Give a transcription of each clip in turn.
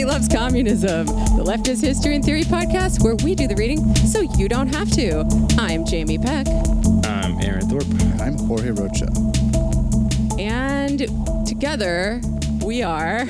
to Everybody Loves Communism, the leftist history and theory podcast where we do the reading so you don't have to. I'm Jamie Peck. I'm Aaron Thorpe. I'm Jorge Rocha. And together we are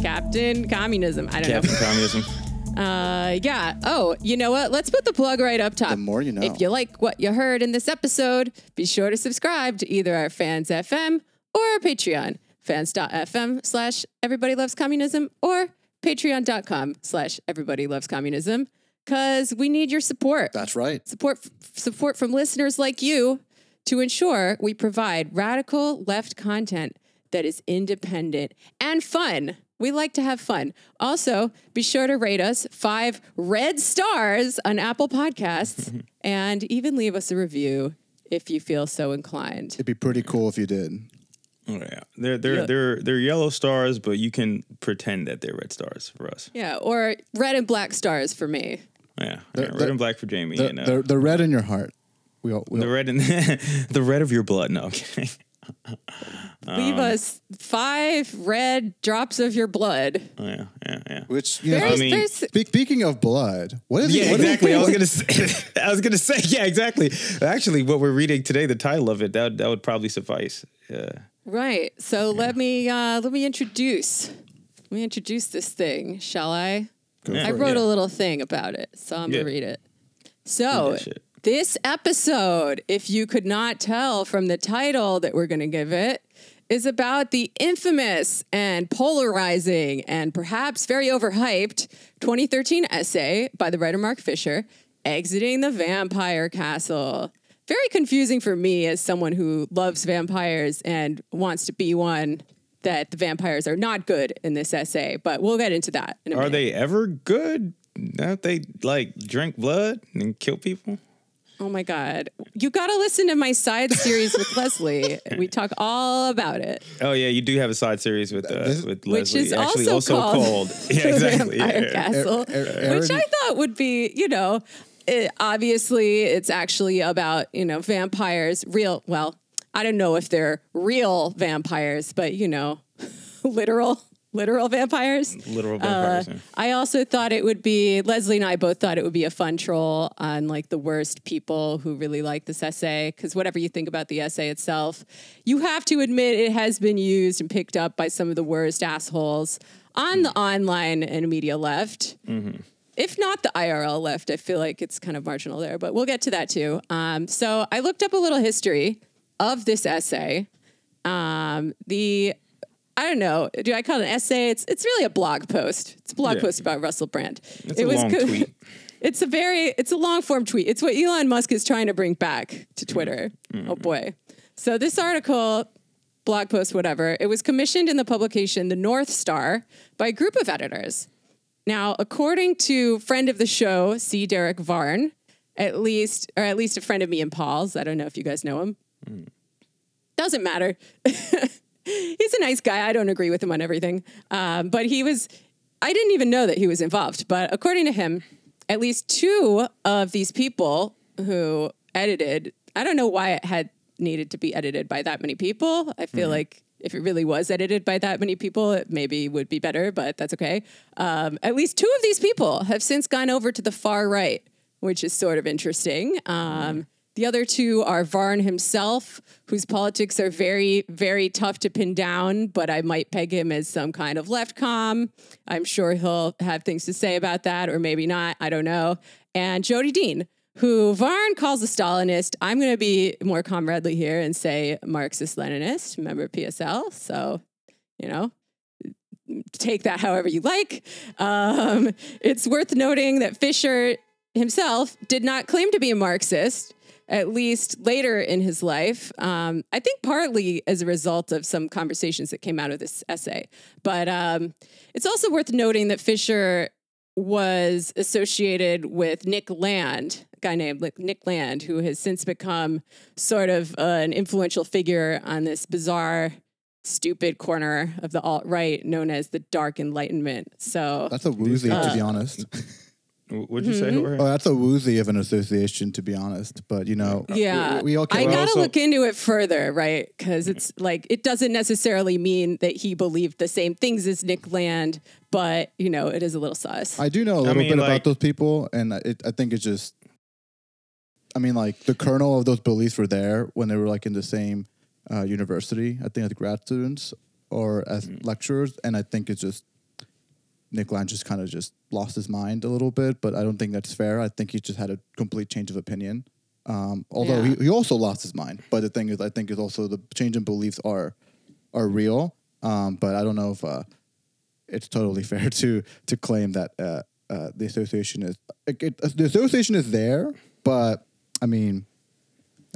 Captain Communism. I don't Captain Communism. Uh, yeah. Oh, you know what? Let's put the plug right up top. The more you know. If you like what you heard in this episode, be sure to subscribe to either our Fans FM or our Patreon, fans.fm slash everybody loves communism or patreon.com slash everybody loves communism, because we need your support. That's right. support support from listeners like you to ensure we provide radical left content that is independent and fun. We like to have fun. Also, be sure to rate us five red stars on Apple Podcasts and even leave us a review if you feel so inclined. It'd be pretty cool if you did. Oh yeah, they're they're Yeah. they're they're yellow stars, but you can pretend that they're red stars for us. Yeah, or red and black stars for me. Yeah, yeah The- red the- and black for Jamie, The, and uh, the, the red in your heart. We all, we the all, red and the red of your blood. No, okay. Leave us five red drops of your blood. Oh yeah, yeah, yeah. which you know. I mean- very, speaking of blood, what is Yeah, what is- exactly. I was gonna say. I was gonna say. Yeah, exactly. Actually, what we're reading today, the title of it, that that would probably suffice. Yeah. Right. So let me uh, let me introduce let me introduce this thing, shall I? Go Yeah. I it. wrote Yeah. a little thing about it, so I'm Yeah. gonna read it. So this episode, if you could not tell from the title that we're gonna give it, is about the infamous and polarizing and perhaps very overhyped 2013 essay by the writer Mark Fisher, Exiting the Vampire Castle. Very confusing for me as someone who loves vampires and wants to be one that the vampires are not good in this essay, but we'll get into that in a Are minute. they ever good? Don't they like drink blood and kill people? Oh my God. You got to listen to my side series with Leslie. We talk all about it. Oh yeah, you do have a side series with uh, This- with Which Leslie. is Actually, also also, called called. Yeah, exactly. Vampire yeah. Castle, Er- er- which I thought would be, you know, it, obviously it's actually about, you know, vampires, real, well, I don't know if they're real vampires, but, you know, literal, literal vampires. Literal Uh, vampires. yeah. I also thought it would be Leslie and I both thought it would be a fun troll on like the worst people who really like this essay because whatever you think about the essay itself, you have to admit it has been used and picked up by some of the worst assholes on the online and media left. If not the IRL left, I feel like it's kind of marginal there, but we'll get to that too. Um, so I looked up a little history of this essay. Um, the I don't know. Do I call it an essay? It's it's really a blog post. It's a blog Yeah. post about Russell Brand. It's a long co- tweet. It's a very it's a long form tweet. It's what Elon Musk is trying to bring back to Twitter. Oh boy. So this article, blog post, whatever, it was commissioned in the publication The North Star by a group of editors. Now, according to friend of the show, C. Derick Varn, at least, or at least a friend of me and Paul's. I don't know if you guys know him. Doesn't matter. He's a nice guy. I don't agree with him on everything. Um, but he was, I didn't even know that he was involved. But according to him, at least two of these people who edited, I don't know why it had needed to be edited by that many people. I feel like if it really was edited by that many people, it maybe would be better, but that's okay. Um, at least two of these people have since gone over to the far right, which is sort of interesting. Um, the other two are Varn himself, whose politics are very, very tough to pin down, but I might peg him as some kind of left com. I'm sure he'll have things to say about that, or maybe not. I don't know. And Jodi Dean, who Varn calls a Stalinist. I'm going to be more comradely here and say Marxist Leninist, member of PSL. So, you know, take that however you like. Um, it's worth noting that Fisher himself did not claim to be a Marxist, at least later in his life. Um, I think partly as a result of some conversations that came out of this essay. But um, it's also worth noting that Fisher was associated with Nick Land, guy named like Nick Land, who has since become sort of uh, an influential figure on this bizarre, stupid corner of the alt right known as the Dark Enlightenment. So That's a woozy, to be Uh, honest. What'd you say, Mm-hmm. Jorge? Oh, that's a woozy of an association, to be honest. But you know, Yeah, we, we all I gotta also- look into it further, right? Because it's like it doesn't necessarily mean that he believed the same things as Nick Land, but you know, it is a little sus. I do know a little mean, bit like- about those people, and it, I think it's just. I mean, like the kernel of those beliefs were there when they were like in the same uh, university. I think as grad students or as Mm. lecturers, and I think it's just Nick Land just kind of just lost his mind a little bit. But I don't think that's fair. I think he just had a complete change of opinion. Um, although Yeah. he, he also lost his mind. But the thing is, I think is also the change in beliefs are are real. Um, but I don't know if uh, it's totally fair to to claim that uh, uh, the association is it, it, the association is there, but I mean,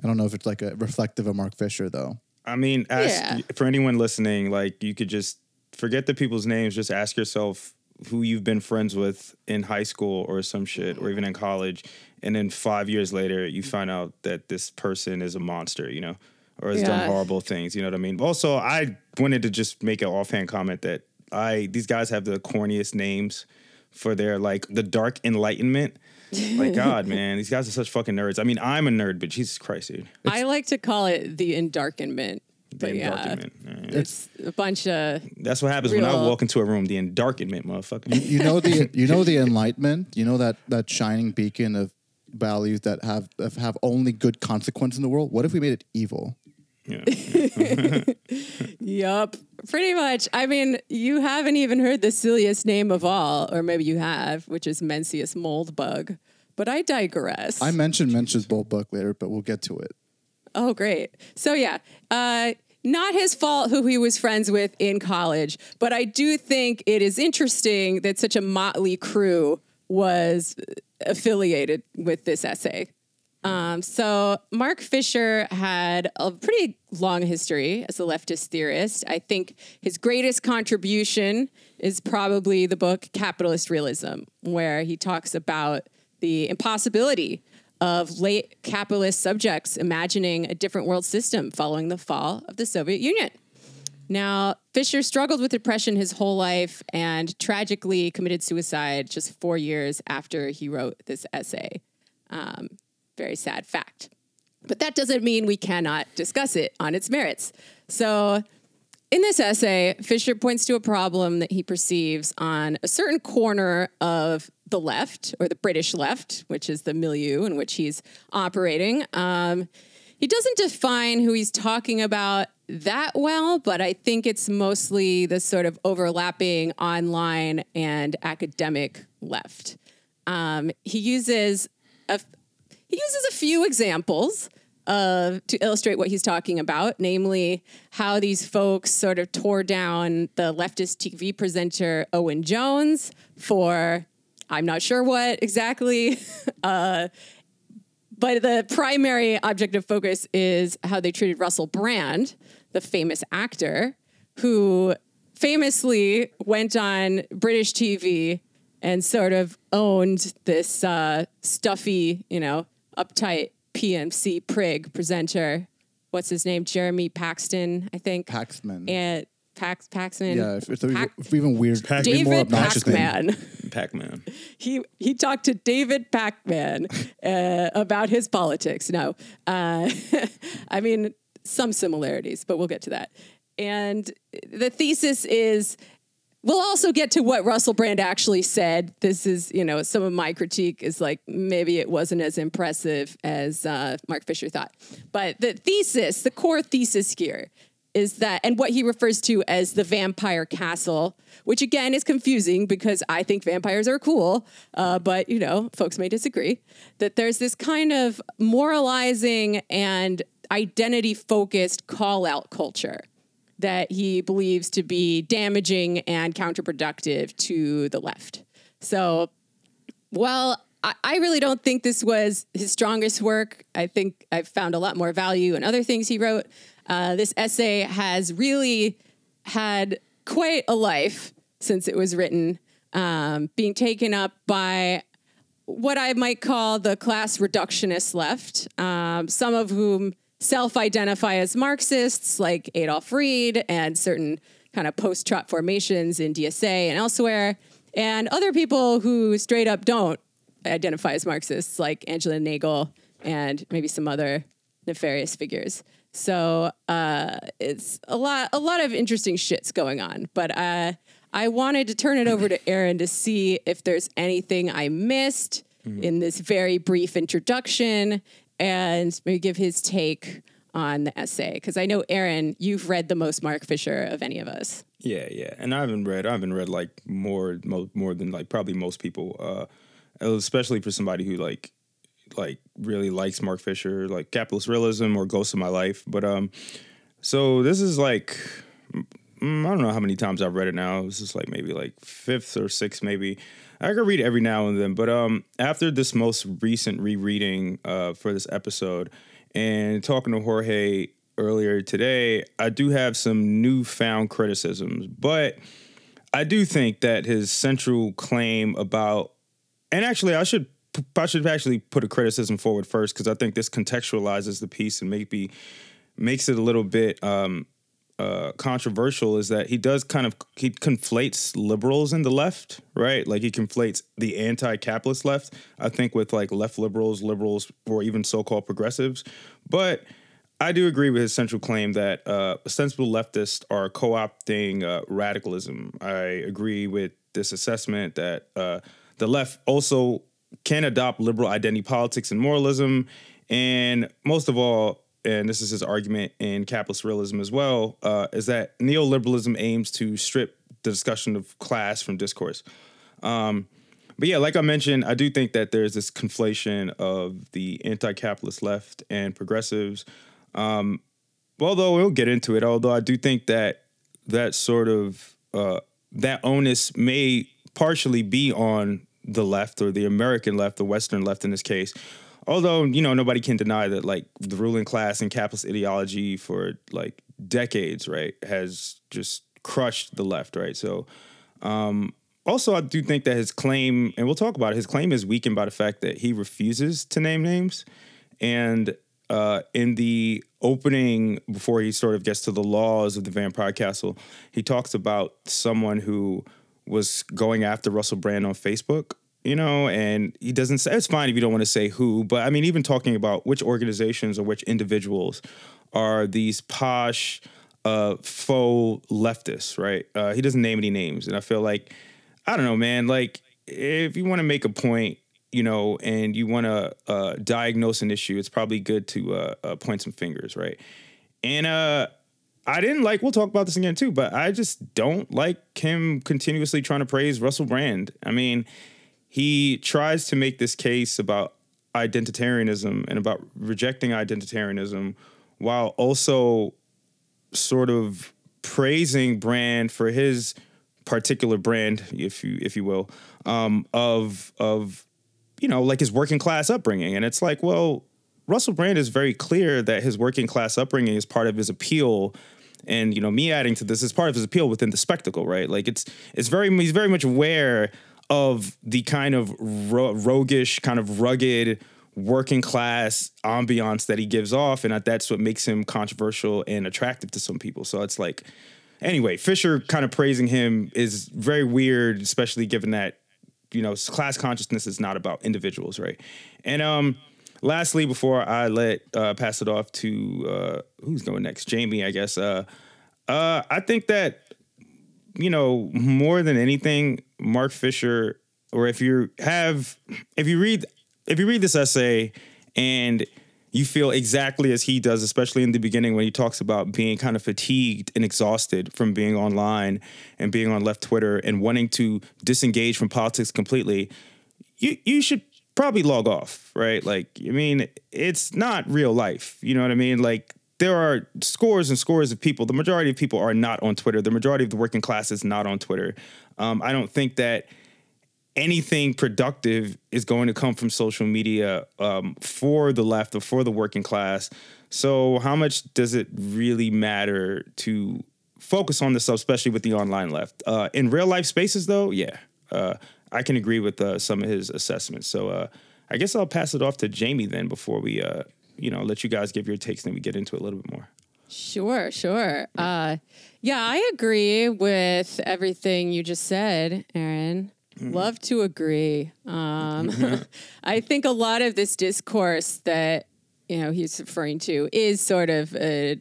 I don't know if it's like a reflective of Mark Fisher though. I mean, ask Yeah. for anyone listening, like you could just forget the people's names. Just ask yourself who you've been friends with in high school or some shit, or even in college, and then five years later, you find out that this person is a monster, you know, or has done horrible things. You know what I mean? Also, I wanted to just make an offhand comment that I these guys have the corniest names for their like the dark enlightenment. Like God, man, these guys are such fucking nerds. I mean, I'm a nerd, but Jesus Christ, dude. I like to call it the endarkenment. The But endarkenment. Yeah. it's a bunch of That's what happens when I walk into a room. The endarkenment, motherfucker. You know the you know the enlightenment. You know that that shining beacon of values that have that have only good consequence in the world. What if we made it evil? Yeah. Yup, pretty much. I mean, you haven't even heard the silliest name of all, or maybe you have, which is Mencius moldbug. But I digress. I mentioned Mencius Moldbug later, but we'll get to it. Oh, great. So, yeah, uh, not his fault who he was friends with in college, but I do think it is interesting that such a motley crew was affiliated with this essay. Um, so, Mark Fisher had a pretty long history as a leftist theorist. I think his greatest contribution is probably the book Capitalist Realism, where he talks about the impossibility of late capitalist subjects imagining a different world system following the fall of the Soviet Union. Now, Fisher struggled with depression his whole life and tragically committed suicide just four years after he wrote this essay. Um, very sad fact. But that doesn't mean we cannot discuss it on its merits. So, in this essay, Fisher points to a problem that he perceives on a certain corner of the left, or the British left, which is the milieu in which he's operating. Um, he doesn't define who he's talking about that well, but I think it's mostly the sort of overlapping online and academic left. Um, he uses a he uses a few examples of to illustrate what he's talking about, namely how these folks sort of tore down the leftist TV presenter Owen Jones for I'm not sure what exactly. uh, but the primary object of focus is how they treated Russell Brand, the famous actor, who famously went on British TV and sort of owned this uh, stuffy, you know, uptight PMC prig presenter. What's his name? Jeremy Paxton, I think. Paxman. and Pax Paxman. yeah, if it's, a, Pac- if even weird, Pac- way more David obnoxious name. Pacman. Pac-Man. he he talked to David Pakman uh, about his politics. No, uh, I mean some similarities, but we'll get to that. And the thesis is. We'll also get to what Russell Brand actually said. This is, you know, some of my critique is like maybe it wasn't as impressive as uh, Mark Fisher thought. But the thesis, the core thesis here is that, and what he refers to as the vampire castle, which again is confusing because I think vampires are cool, uh, but you know, folks may disagree. That there's this kind of moralizing and identity focused call out culture that he believes to be damaging and counterproductive to the left. So, well, I, really don't think this was his strongest work. I think I've found a lot more value in other things he wrote. Uh, this essay has really had quite a life since it was written, um, being taken up by what I might call the class reductionist left, um, some of whom self identify as Marxists, like Adolph Reed and certain kind of post trot formations in DSA and elsewhere, and other people who straight up don't identify as Marxists, like Angela Nagle and maybe some other nefarious figures. So uh, it's a lot, a lot of interesting shits going on. But uh, I wanted to turn it over to Aaron to see if there's anything I missed in this very brief introduction, and maybe give his take on the essay. Because I know Aaron, you've read the most Mark Fisher of any of us. Yeah, yeah, and I haven't read. I haven't read like more, mo- more than like probably most people. Uh, especially for somebody who like, like really likes Mark Fisher, like Capitalist Realism or Ghost of My Life. But um, so this is like, I don't know how many times I've read it now. This is like maybe like fifth or sixth, maybe. I can read every now and then, but um, after this most recent rereading uh, for this episode, and talking to Jorge earlier today, I do have some newfound criticisms, but I do think that his central claim about, and actually, I should I should actually put a criticism forward first because I think this contextualizes the piece and maybe makes it a little bit um, uh, controversial. Is that he does kind of he conflates liberals and the left, right? Like he conflates the anti-capitalist left, I think, with like left liberals, liberals, or even so-called progressives, but. I do agree with his central claim that uh, sensible leftists are co-opting uh, radicalism. I agree with this assessment that uh, the left also can adopt liberal identity politics and moralism, and most of all, and this is his argument in capitalist realism as well, uh, is that neoliberalism aims to strip the discussion of class from discourse. Um, but yeah, like I mentioned, I do think that there's this conflation of the anti-capitalist left and progressives. Um, although we'll get into it, although I do think that that sort of uh, that onus may partially be on the left or the American left, the Western left in this case. Although you know nobody can deny that like the ruling class and capitalist ideology for like decades, right, has just crushed the left, right. So um, also, I do think that his claim, and we'll talk about it, his claim is weakened by the fact that he refuses to name names. And uh, in the opening, before he sort of gets to the laws of the Vampire Castle, he talks about someone who was going after Russell Brand on Facebook, you know, and he doesn't say it's fine if you don't want to say who, but I mean, even talking about which organizations or which individuals are these posh, uh, faux leftists, right? Uh, he doesn't name any names, and I feel like I don't know, man. Like, if you want to make a point, you know, and you want to uh, diagnose an issue, it's probably good to uh, uh, point some fingers, right? And uh, I didn't like. We'll talk about this again too, but I just don't like him continuously trying to praise Russell Brand. I mean, he tries to make this case about identitarianism and about rejecting identitarianism, while also sort of praising Brand for his particular brand, if you if you will, um, of of you know like his working class upbringing, and it's like, well, Russell Brand is very clear that his working class upbringing is part of his appeal. And you know, me adding to this is part of his appeal within the spectacle, right? Like it's it's very he's very much aware of the kind of ro- roguish, kind of rugged working class ambiance that he gives off, and that's what makes him controversial and attractive to some people. So it's like, anyway, Fisher kind of praising him is very weird, especially given that you know class consciousness is not about individuals, right? And um, lastly, before I let uh, pass it off to uh, who's going next, Jamie, I guess. Uh, uh, I think that you know more than anything, Mark Fisher, or if you have, if you read, if you read this essay and you feel exactly as he does, especially in the beginning when he talks about being kind of fatigued and exhausted from being online and being on left Twitter and wanting to disengage from politics completely. You you should probably log off, right? Like, I mean, it's not real life. You know what I mean? Like, there are scores and scores of people. The majority of people are not on Twitter. The majority of the working class is not on Twitter. Um, I don't think that anything productive is going to come from social media um, for the left or for the working class. So, how much does it really matter to focus on this especially with the online left? Uh, in real life spaces, though, yeah, uh, I can agree with uh, some of his assessments. So, uh, I guess I'll pass it off to Jamie then before we, uh, you know, let you guys give your takes, and then we get into it a little bit more. Sure, sure. Uh, yeah, I agree with everything you just said, Aaron. Love to agree. Um, I think a lot of this discourse that you know he's referring to is sort of a,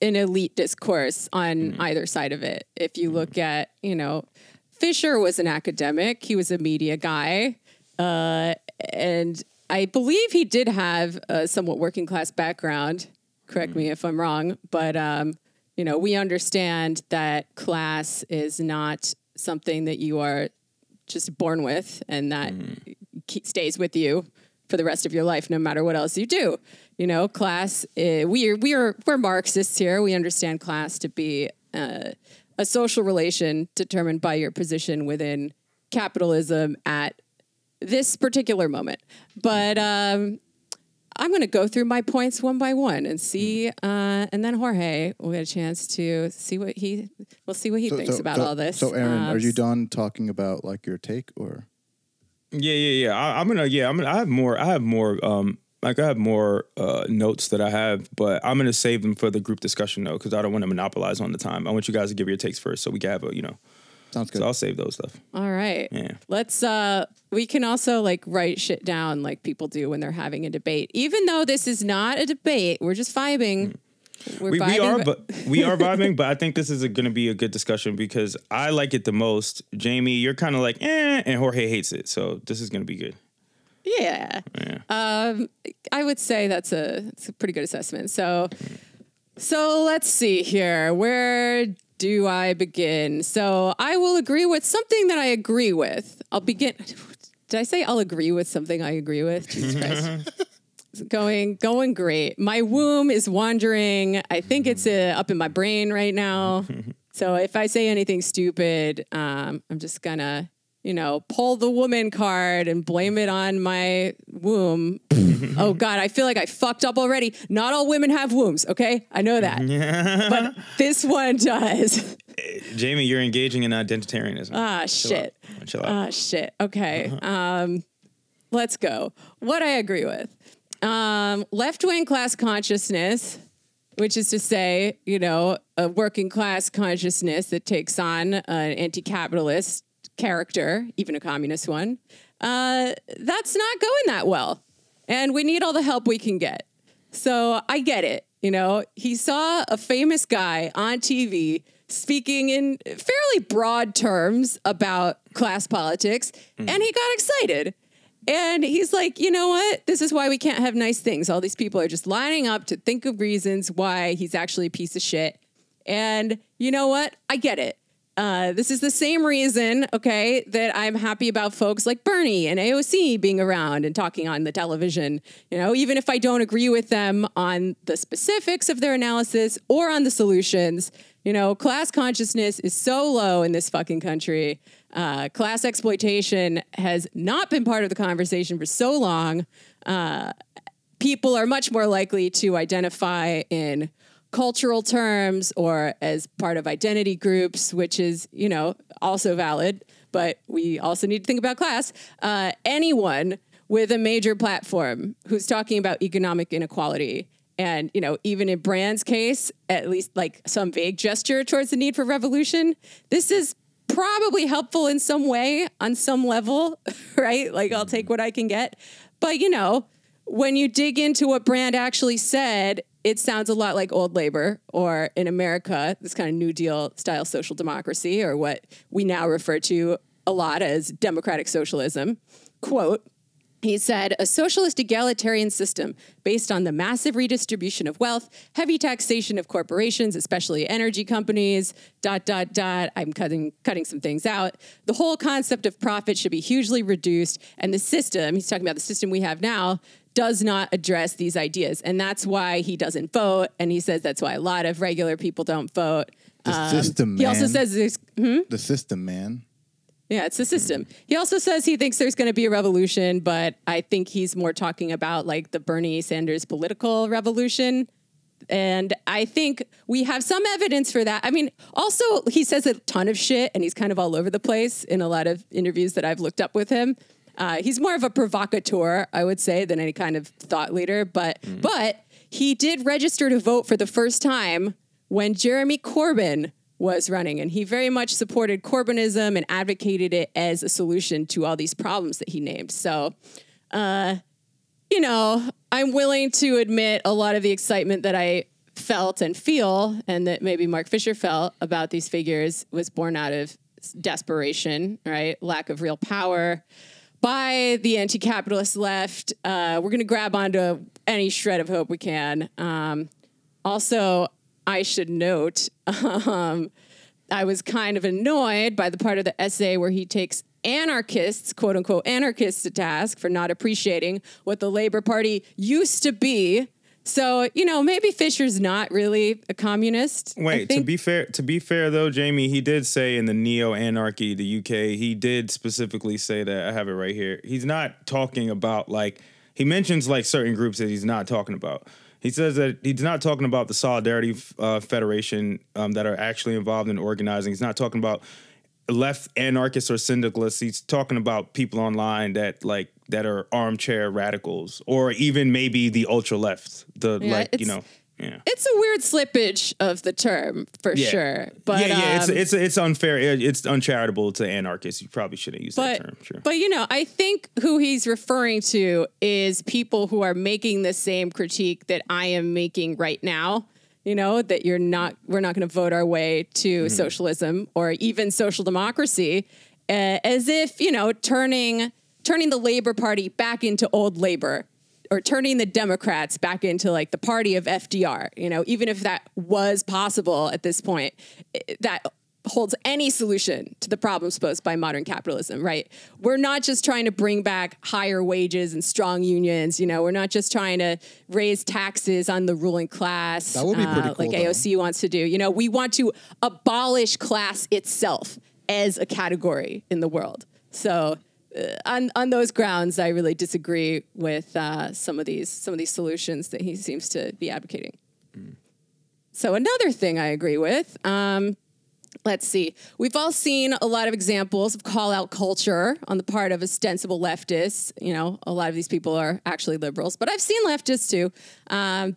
an elite discourse on either side of it. If you look at you know, Fisher was an academic. He was a media guy, uh, and I believe he did have a somewhat working class background. Correct me if I'm wrong, but um, you know, we understand that class is not something that you are just born with and that ke- stays with you for the rest of your life, no matter what else you do. You know, class. Uh, we are we are we're Marxists here. We understand class to be uh, a social relation determined by your position within capitalism at this particular moment. But um, I'm going to go through my points one by one and see, uh, and then Jorge will get a chance to see what he. We'll see what he thinks about all this. So, Aaron, Um, are you done talking about like your take or? Yeah, yeah, yeah. I, I'm gonna, yeah, I'm gonna. I have more. I have more. Um, like I have more uh, notes that I have, but I'm gonna save them for the group discussion though, because I don't want to monopolize on the time. I want you guys to give your takes first, so we can have a, you know. Sounds good. So I'll save those stuff. All right. Yeah. Let's uh we can also like write shit down like people do when they're having a debate. Even though this is not a debate, we're just vibing. We're We, we vibing, are, but we are vibing. But I think this is going to be a good discussion because I like it the most. Jamie, you're kind of like, eh, and Jorge hates it. So this is going to be good. yeah. Yeah. Um I would say that's a it's a pretty good assessment. So so let's see here. Where do I begin? So I will agree with something that I agree with. I'll begin did I say I'll agree with something I agree with? Jesus Christ. Going going great. My womb is wandering. I think it's uh, up in my brain right now. so if I say anything stupid, um, I'm just gonna, you know, pull the woman card and blame it on my womb. oh God, I feel like I fucked up already. Not all women have wombs. Okay, I know that, but this one does. Jamie, you're engaging in identitarianism. Ah, Chill shit. out. Chill out. Ah, shit. Okay. Um, let's go. What I agree with. Um, left wing class consciousness, which is to say, you know, a working class consciousness that takes on an anti capitalist character, even a communist one, uh, that's not going that well. And we need all the help we can get. So I get it. You know, he saw a famous guy on TV speaking in fairly broad terms about class politics, and he got excited. And he's like, you know what? This is why we can't have nice things. All these people are just lining up to think of reasons why he's actually a piece of shit. And you know what? I get it. Uh, this is the same reason, okay, that I'm happy about folks like Bernie and AOC being around and talking on the television. You know, even if I don't agree with them on the specifics of their analysis or on the solutions, you know, class consciousness is so low in this fucking country. Uh, class exploitation has not been part of the conversation for so long. Uh, people are much more likely to identify in cultural terms or as part of identity groups, which is, you know, also valid. But we also need to think about class. Uh, anyone with a major platform who's talking about economic inequality. And, you know, even in Brand's case, at least like some vague gesture towards the need for revolution, this is probably helpful in some way on some level, right? Like I'll take what I can get. But, you know, when you dig into what Brand actually said, it sounds a lot like old labor or in America, this kind of New Deal style social democracy, or what we now refer to a lot as democratic socialism. Quote, he said, a socialist egalitarian system based on the massive redistribution of wealth, heavy taxation of corporations, especially energy companies, dot, dot, dot. I'm cutting, cutting some things out. The whole concept of profit should be hugely reduced. And the system, he's talking about the system we have now, does not address these ideas. And that's why he doesn't vote. And he says that's why a lot of regular people don't vote. The um, system, He also says there's hmm? the system, man. yeah, it's the system. He also says he thinks there's going to be a revolution, but I think he's more talking about like the Bernie Sanders political revolution. And I think we have some evidence for that. I mean, also, he says a ton of shit and he's kind of all over the place in a lot of interviews that I've looked up with him. Uh, he's more of a provocateur, I would say, than any kind of thought leader. But but he did register to vote for the first time when Jeremy Corbyn was running. And he very much supported Corbynism and advocated it as a solution to all these problems that he named. So, uh, you know, I'm willing to admit a lot of the excitement that I felt and feel, and that maybe Mark Fisher felt about these figures was born out of desperation, right? Lack of real power by the anti capitalist left. Uh, we're going to grab onto any shred of hope we can. Um, also, I should note, um, I was kind of annoyed by the part of the essay where he takes anarchists, quote unquote, anarchists to task for not appreciating what the Labor Party used to be. So you know, maybe Fisher's not really a communist. Wait, to be fair, to be fair though, Jamie, he did say in the neo anarchy, the UK, he did specifically say that I have it right here. He's not talking about like he mentions like certain groups that he's not talking about. He says that he's not talking about the Solidarity uh, Federation um, that are actually involved in organizing. He's not talking about left anarchists or syndicalists. He's talking about people online that like that are armchair radicals, or even maybe the ultra left. The yeah, like you know. Yeah. It's a weird slippage of the term for yeah. sure. But yeah, yeah, um, it's it's it's unfair. It's uncharitable to anarchists. You probably shouldn't use but, that term. Sure. But you know, I think who he's referring to is people who are making the same critique that I am making right now. You know, that you're not we're not going to vote our way to mm-hmm. socialism or even social democracy uh, as if, you know, turning turning the Labor Party back into old labor or turning the Democrats back into like the party of FDR, you know, even if that was possible at this point, that holds any solution to the problems posed by modern capitalism, right? We're not just trying to bring back higher wages and strong unions, you know, we're not just trying to raise taxes on the ruling class. That would be pretty uh, cool, like though. AOC wants to do. You know, we want to abolish class itself as a category in the world. So on on those grounds, I really disagree with uh, some of these some of these solutions that he seems to be advocating. Mm. So another thing I agree with. Um, let's see. We've all seen a lot of examples of call out culture on the part of ostensible leftists. You know, a lot of these people are actually liberals, but I've seen leftists too. Um,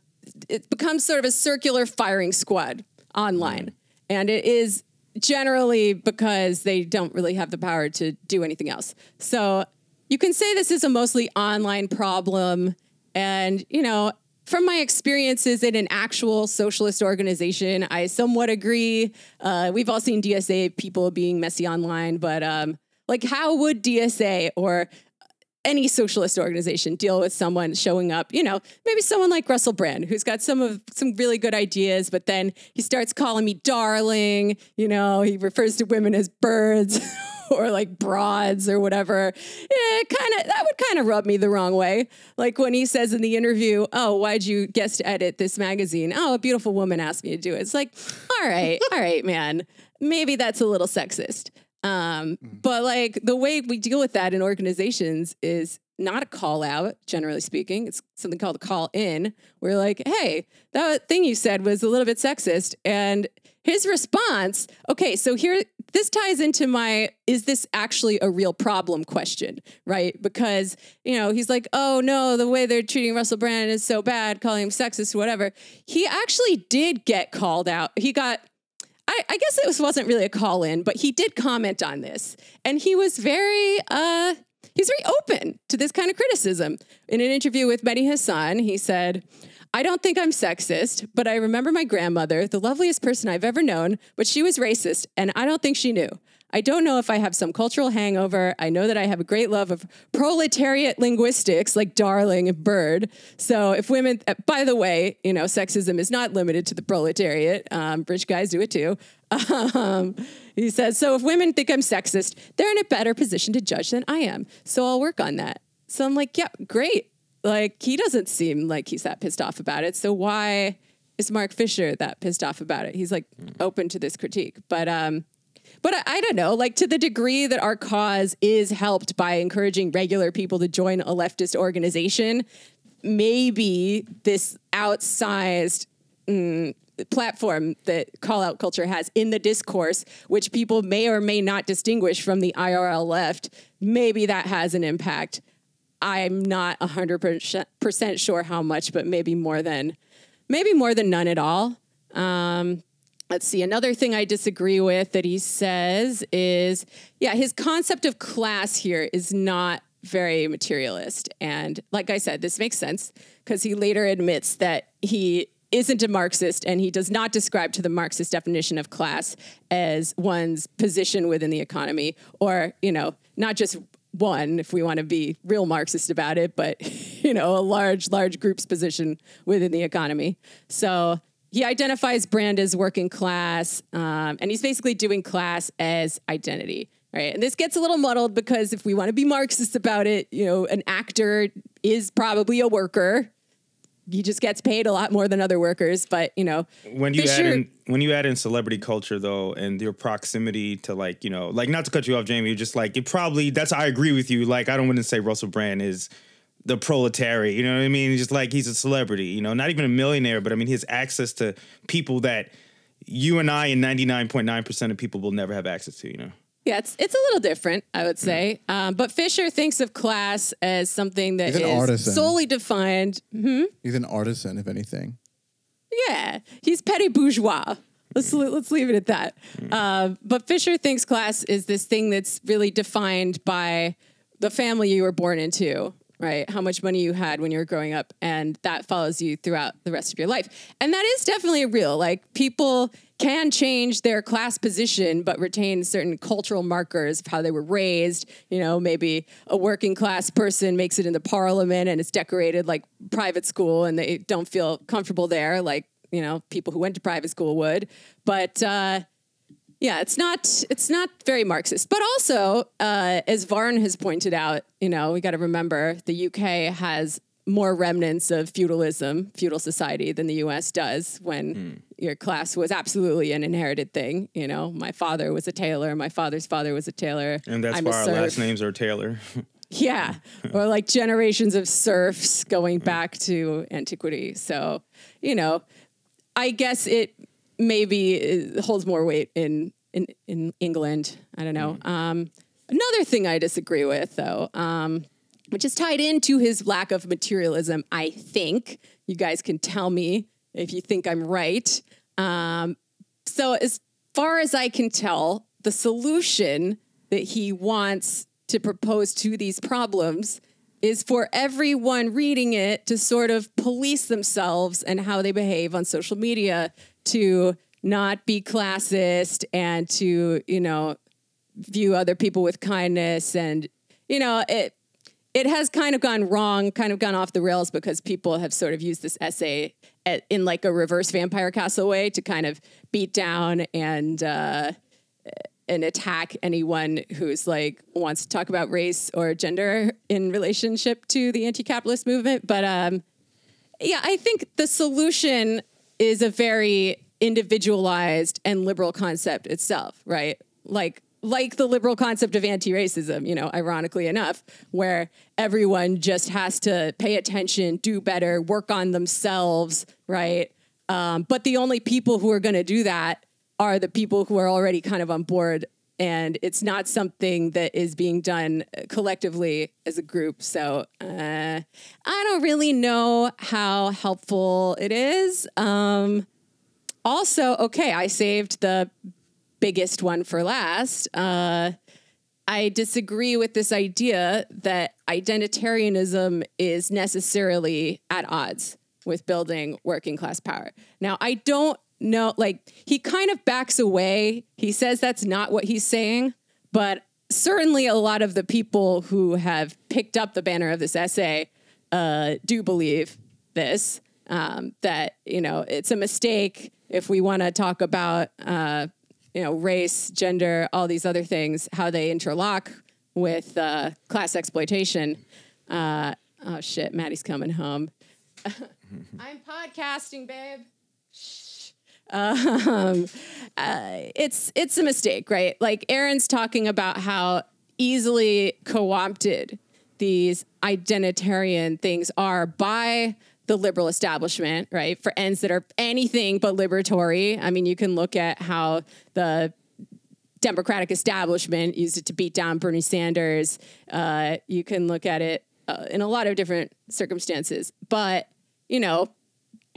it becomes sort of a circular firing squad online. Mm. And it is generally because they don't really have the power to do anything else. So you can say this is a mostly online problem. And, you know, from my experiences in an actual socialist organization, I somewhat agree. Uh, we've all seen DSA people being messy online, but um, like, how would DSA or any socialist organization deal with someone showing up, you know, maybe someone like Russell Brand, who's got some of some really good ideas, but then he starts calling me darling, you know, he refers to women as birds or like broads or whatever. Yeah, kind of that would kind of rub me the wrong way. Like when he says in the interview, "Oh, why'd you guest edit this magazine?" "Oh, a beautiful woman asked me to do it." It's like, "All right, all right, man. Maybe that's a little sexist." Um, mm. But like the way we deal with that in organizations is not a call out, generally speaking. It's something called a call in. We're like, hey, that thing you said was a little bit sexist. And his response, okay, so here, this ties into my, is this actually a real problem question, right? Because, you know, he's like, oh no, the way they're treating Russell Brand is so bad, calling him sexist, whatever. He actually did get called out. He got, I, I guess it was, wasn't really a call in, but he did comment on this, and he was very uh, he's very open to this kind of criticism. In an interview with Mehdi Hasan, he said. I don't think I'm sexist, but I remember my grandmother, the loveliest person I've ever known, but she was racist, and I don't think she knew. I don't know if I have some cultural hangover. I know that I have a great love of proletariat linguistics like darling and bird. So if women, uh, by the way, you know, sexism is not limited to the proletariat. Um, rich guys do it too. Um, he says, so if women think I'm sexist, they're in a better position to judge than I am. So I'll work on that. So I'm like, yeah, great. Like he doesn't seem like he's that pissed off about it. So why is Mark Fisher that pissed off about it? He's like open to this critique. But um, but I, I, don't know, like to the degree that our cause is helped by encouraging regular people to join a leftist organization, maybe this outsized mm, platform that call out culture has in the discourse, which people may or may not distinguish from the IRL left, maybe that has an impact. I'm not 100% sure how much, but maybe more than maybe more than none at all. Um, let's see. Another thing I disagree with that he says is, yeah, his concept of class here is not very materialist. And like I said, this makes sense because he later admits that he isn't a Marxist and he does not describe to the Marxist definition of class as one's position within the economy or, you know, not just one, if we want to be real Marxist about it, but, you know, a large, large group's position within the economy. So he identifies Brand as working class, um, and he's basically doing class as identity. Right. And this gets a little muddled because if we want to be Marxist about it, you know, an actor is probably a worker. He just gets paid a lot more than other workers. But, you know, when you Fisher- add in when you add in celebrity culture though and your proximity to like you know like not to cut you off jamie just like it probably that's i agree with you like i don't want to say russell brand is the proletariat you know what i mean just like he's a celebrity you know not even a millionaire but i mean he has access to people that you and i and 99.9% of people will never have access to you know Yeah, it's it's a little different, I would say. Um, but Fisher thinks of class as something that He's an is artisan. solely defined. He's an artisan, if anything. Yeah, he's petty bourgeois. Let's let's leave it at that. Uh, but Fisher thinks class is this thing that's really defined by the family you were born into, right? How much money you had when you were growing up, and that follows you throughout the rest of your life. And that is definitely real. Like people can change their class position, but retain certain cultural markers of how they were raised. You know, maybe a working class person makes it into parliament and it's decorated like private school, and they don't feel comfortable there, like you know people who went to private school would. But uh, yeah, it's not it's not very Marxist. But also, uh, as Varn has pointed out, you know, we got to remember the UK has more remnants of feudalism, feudal society than the US does when your class was absolutely an inherited thing. You know, my father was a tailor, my father's father was a tailor. and that's I'm why our serf. last names are taylor Yeah. or like generations of serfs going back to antiquity. So, you know, I guess it maybe uh, holds more weight in, in, in England. I don't know. Um, another thing I disagree with, though, um, which is tied into his lack of materialism, I think. You guys can tell me if you think I'm right. Um, so, as far as I can tell, the solution that he wants to propose to these problems is for everyone reading it to sort of police themselves and how they behave on social media to not be classist and to, you know, view other people with kindness and you know, it it has kind of gone wrong, kind of gone off the rails because people have sort of used this essay at, in like a reverse Vampire Castle way to kind of beat down and uh, and attack anyone who's like wants to talk about race or gender in relationship to the anti-capitalist movement. But um, yeah, I think the solution is a very individualized and liberal concept itself, right? Like like the liberal concept of anti-racism, you know, ironically enough, where everyone just has to pay attention, do better, work on themselves, right? Um, but the only people who are going to do that are the people who are already kind of on board and it's not something that is being done collectively as a group. So uh, I don't really know how helpful it is. Um, also, okay, I saved the biggest one for last. Uh, I disagree with this idea that identitarianism is necessarily at odds with building working class power. Now, I don't know, like, he kind of backs away. He says that's not what he's saying, but certainly a lot of the people who have picked up the banner of this essay uh, do believe this um, that, you know, it's a mistake if we want to talk about, uh, you know, race, gender, all these other things, how they interlock with uh, class exploitation. Uh, oh shit, Maddie's coming home. I'm podcasting, babe. Shh. Um, uh, it's it's a mistake, right? Like Aaron's talking about how easily co-opted these identitarian things are by the liberal establishment, right? For ends that are anything but liberatory. I mean, you can look at how the Democratic establishment used it to beat down Bernie Sanders. Uh, you can look at it uh, in a lot of different circumstances. But, you know,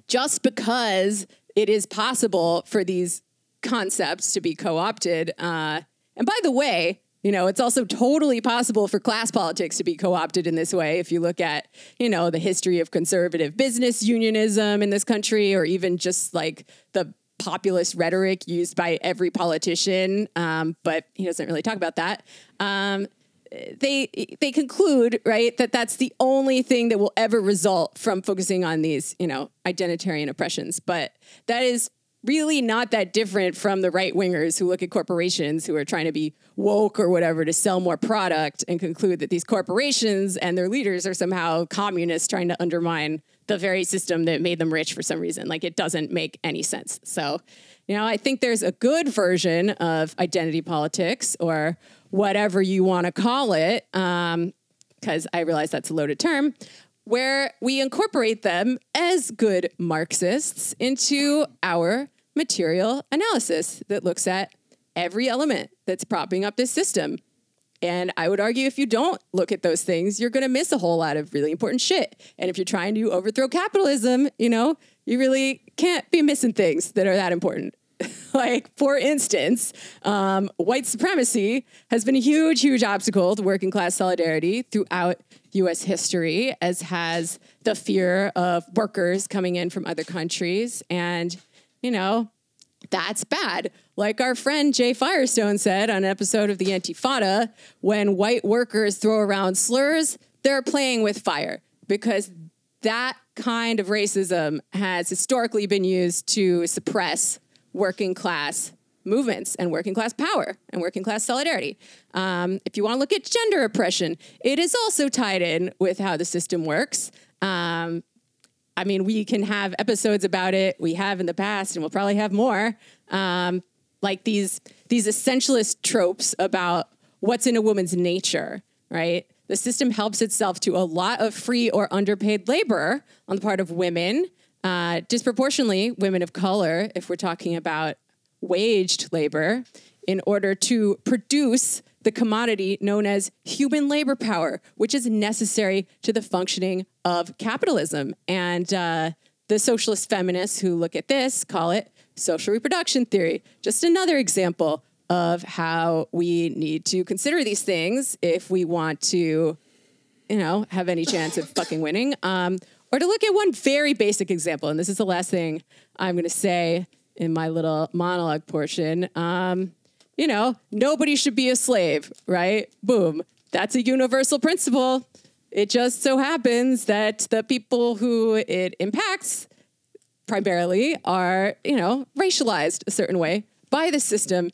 just because it is possible for these concepts to be co-opted. Uh, and by the way, you know, it's also totally possible for class politics to be co-opted in this way. If you look at, you know, the history of conservative business unionism in this country, or even just like the populist rhetoric used by every politician, um, but he doesn't really talk about that. Um, they they conclude right that that's the only thing that will ever result from focusing on these you know identitarian oppressions but that is really not that different from the right wingers who look at corporations who are trying to be woke or whatever to sell more product and conclude that these corporations and their leaders are somehow communists trying to undermine the very system that made them rich for some reason. Like it doesn't make any sense. So, you know, I think there's a good version of identity politics or whatever you want to call it, because um, I realize that's a loaded term, where we incorporate them as good Marxists into our material analysis that looks at every element that's propping up this system. And I would argue if you don't look at those things, you're going to miss a whole lot of really important shit. And if you're trying to overthrow capitalism, you know, you really can't be missing things that are that important. like, for instance, um, white supremacy has been a huge, huge obstacle to working class solidarity throughout US history, as has the fear of workers coming in from other countries. And, you know, that's bad. Like our friend Jay Firestone said on an episode of the Antifada, when white workers throw around slurs, they're playing with fire because that kind of racism has historically been used to suppress working class movements and working class power and working class solidarity. Um, if you want to look at gender oppression, it is also tied in with how the system works. Um, I mean, we can have episodes about it. We have in the past, and we'll probably have more. Um, like these these essentialist tropes about what's in a woman's nature, right? The system helps itself to a lot of free or underpaid labor on the part of women, uh, disproportionately women of color, if we're talking about waged labor, in order to produce the commodity known as human labor power, which is necessary to the functioning of capitalism. And uh, the socialist feminists who look at this call it social reproduction theory. Just another example of how we need to consider these things if we want to, you know, have any chance of fucking winning. Um, or to look at one very basic example, and this is the last thing I'm going to say in my little monologue portion. Um, you know, nobody should be a slave, right? Boom. That's a universal principle. It just so happens that the people who it impacts primarily are, you know, racialized a certain way by the system.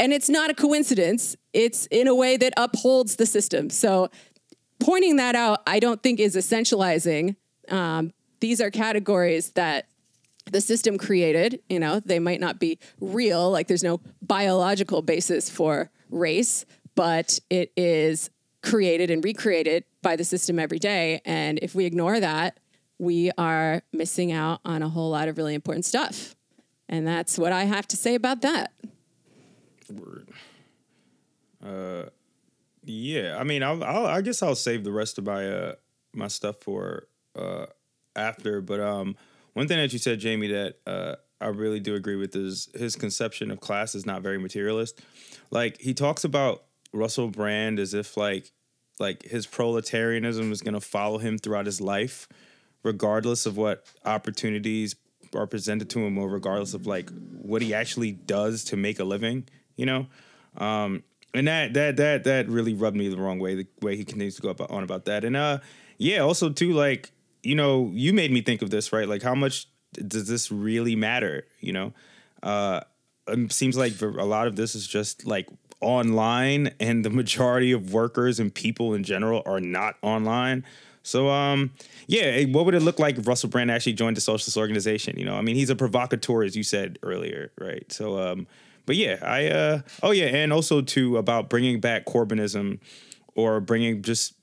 And it's not a coincidence. It's in a way that upholds the system. So pointing that out, I don't think is essentializing. Um, these are categories that the system created, you know, they might not be real, like there's no biological basis for race, but it is created and recreated by the system every day. And if we ignore that, we are missing out on a whole lot of really important stuff. And that's what I have to say about that. Word. Uh, yeah. I mean, I'll, I'll, i guess I'll save the rest of my uh my stuff for uh after. But um, one thing that you said, Jamie, that uh, I really do agree with is his conception of class is not very materialist. Like he talks about Russell Brand as if like like his proletarianism is going to follow him throughout his life, regardless of what opportunities are presented to him, or regardless of like what he actually does to make a living. You know. Um, and that that that that really rubbed me the wrong way. The way he continues to go on about that, and uh, yeah, also too like you know, you made me think of this, right? Like, how much does this really matter? You know, uh, it seems like a lot of this is just like online, and the majority of workers and people in general are not online. So, um, yeah, what would it look like if Russell Brand actually joined the socialist organization? You know, I mean, he's a provocateur, as you said earlier, right? So, um, but yeah, I, uh, oh yeah, and also too about bringing back Corbynism or bringing just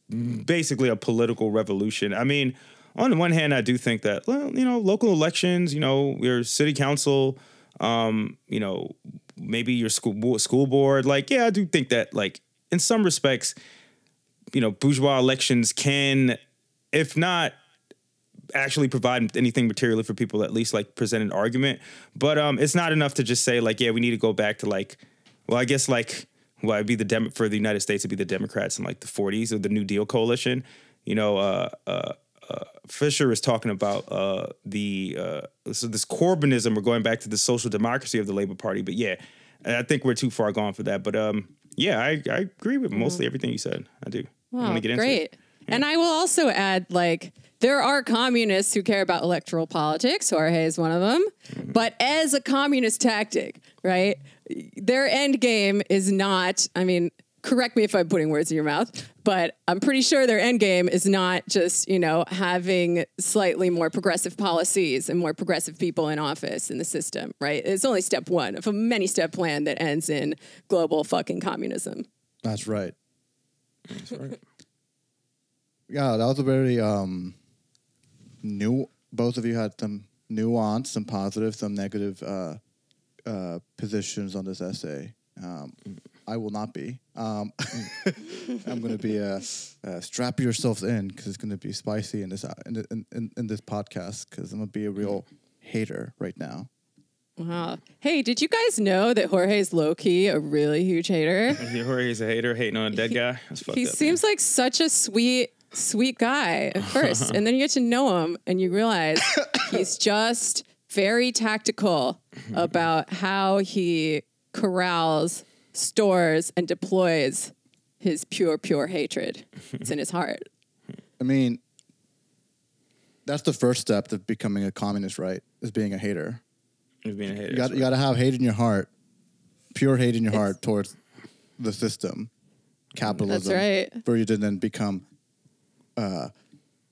basically a political revolution. I mean, on the one hand, I do think that well, you know, local elections, you know, your city council, um, you know, maybe your school school board, like yeah, I do think that like in some respects, you know, bourgeois elections can, if not actually provide anything materially for people at least like present an argument. But um it's not enough to just say like yeah we need to go back to like well i guess like well it'd be the Dem- for the united states it'd be the democrats in like the 40s or the new deal coalition you know uh uh uh, Fisher is talking about uh, the uh, so this Corbynism. We're going back to the social democracy of the Labor Party, but yeah, I think we're too far gone for that. But um, yeah, I, I agree with mostly everything you said. I do. I Wow, wanna get into great. it. And I will also add, like, there are communists who care about electoral politics. Jorge is one of them. Mm-hmm. But as a communist tactic, right? Their end game is not. I mean, correct me if I'm putting words in your mouth, but I'm pretty sure their end game is not just you know having slightly more progressive policies and more progressive people in office in the system, right? It's only step one of a many step plan that ends in global fucking communism. That's right. That's right. Yeah, that was a very um, new. Both of you had some nuance, some positive, some negative uh, uh, positions on this essay. Um, I will not be. Um, I'm going to be uh, uh, strap yourselves in because it's going to be spicy in this uh, in, in, in, in this podcast because I'm going to be a real hater right now. Wow. Hey, did you guys know that Jorge's low key a really huge hater? Jorge's a hater, hating on a dead guy. That's he up, seems like such a sweet, sweet guy at first, and then you get to know him, and you realize he's just very tactical about how he corrals, stores, and deploys his pure, pure hatred. It's in his heart. I mean, that's the first step to becoming a communist, right? Is being a hater. man. He's being a hater. You got that's you got to have hate in your heart, pure hate in your It's- heart towards the system, capitalism. That's right. For you to then become uh,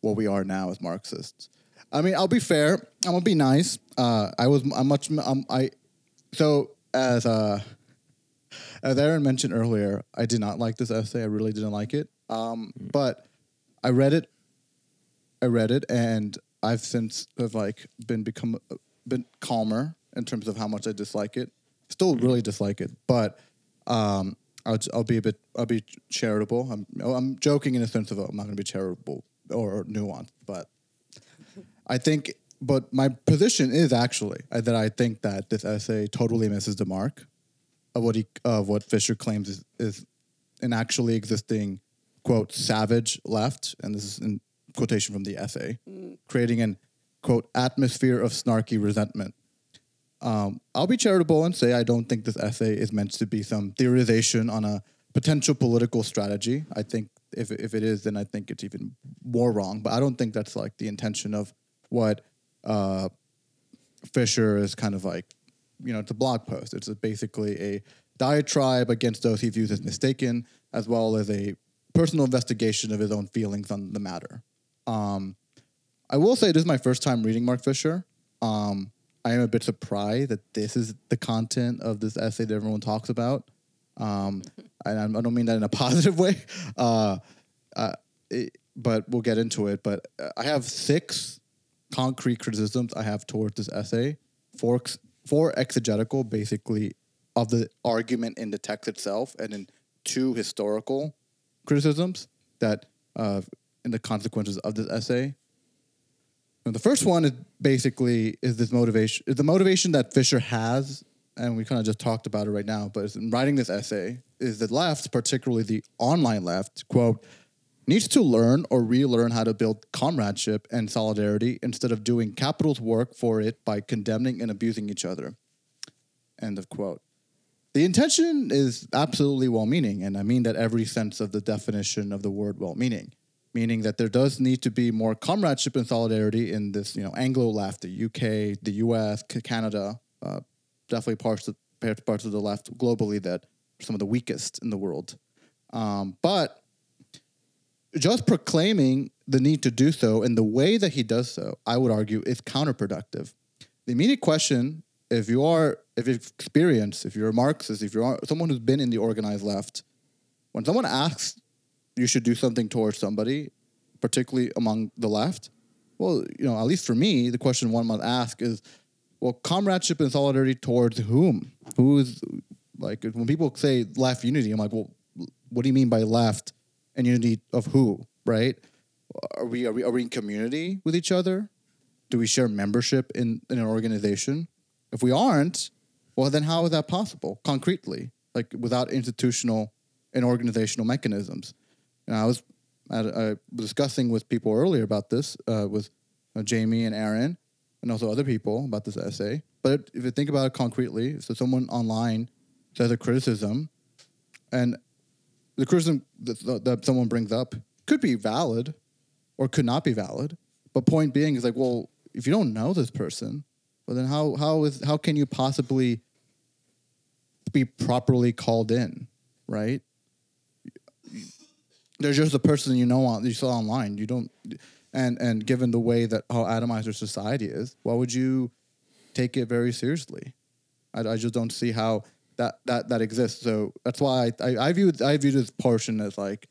what we are now as Marxists. I mean, I'll be fair. I'm gonna be nice. Uh, I was I'm much um, I so as uh as Aaron mentioned earlier, I did not like this essay. I really didn't like it. Um, but I read it. I read it, and I've since have like been become been calmer in terms of how much I dislike it. Still really dislike it, but um, I'll I'll be a bit I'll be charitable. I'm I'm joking in a sense of I'm not going to be charitable or nuanced, but I think. But my position is actually uh, that I think that this essay totally misses the mark of what he of what Fisher claims is, is an actually existing quote savage left, and this is in quotation from the essay, creating an quote atmosphere of snarky resentment. Um, I'll be charitable and say I don't think this essay is meant to be some theorization on a potential political strategy. I think if if it is, then I think it's even more wrong. But I don't think that's like the intention of what uh, Fisher is kind of like, you know, it's a blog post. It's basically a diatribe against those he views as mistaken, as well as a personal investigation of his own feelings on the matter. Um, I will say this is my first time reading Mark Fisher. Um, I am a bit surprised that this is the content of this essay that everyone talks about. Um, and I'm- don't mean that in a positive way, uh, uh, it- but we'll get into it. But uh, I have six concrete criticisms I have towards this essay. Four, ex- four exegetical, basically, of the argument in the text itself, and then two historical criticisms that uh, in the consequences of this essay. And the first one is basically is this motivation is the motivation that Fisher has, and we kind of just talked about it right now. But in writing this essay, is the left, particularly the online left, quote, needs to learn or relearn how to build comradeship and solidarity instead of doing capital's work for it by condemning and abusing each other. End of quote. The intention is absolutely well meaning, and I mean that every sense of the definition of the word well meaning, meaning that there does need to be more comradeship and solidarity in this, you know, Anglo left, the UK, the US, Canada, uh, definitely parts of, parts of the left globally that are some of the weakest in the world. Um, but just proclaiming the need to do so and the way that he does so, I would argue, is counterproductive. The immediate question, if you are, if you've experienced, if you're a Marxist, if you're someone who's been in the organized left, when someone asks you should do something towards somebody, particularly among the left, well, you know, at least for me, the question one must ask is, well, comradeship and solidarity towards whom? Who's like when people say left unity, I'm like, well, what do you mean by left and unity of who? Right? are we are we are we in community with each other? Do we share membership in, in an organization? If we aren't, well then how is that possible concretely? Like without institutional and organizational mechanisms. And I was at, I was discussing with people earlier about this uh, with uh, Jamie and Aaron and also other people about this essay. But if you think about it concretely, so someone online says a criticism, and the criticism that, that someone brings up could be valid or could not be valid. But point being is like, well, if you don't know this person, well then how how is how can you possibly be properly called in, right? They're just a person you know on you saw online. You don't and and given the way that how atomized our society is, why would you take it very seriously? I, I just don't see how that that that exists. So that's why I, I, I view I view this portion as like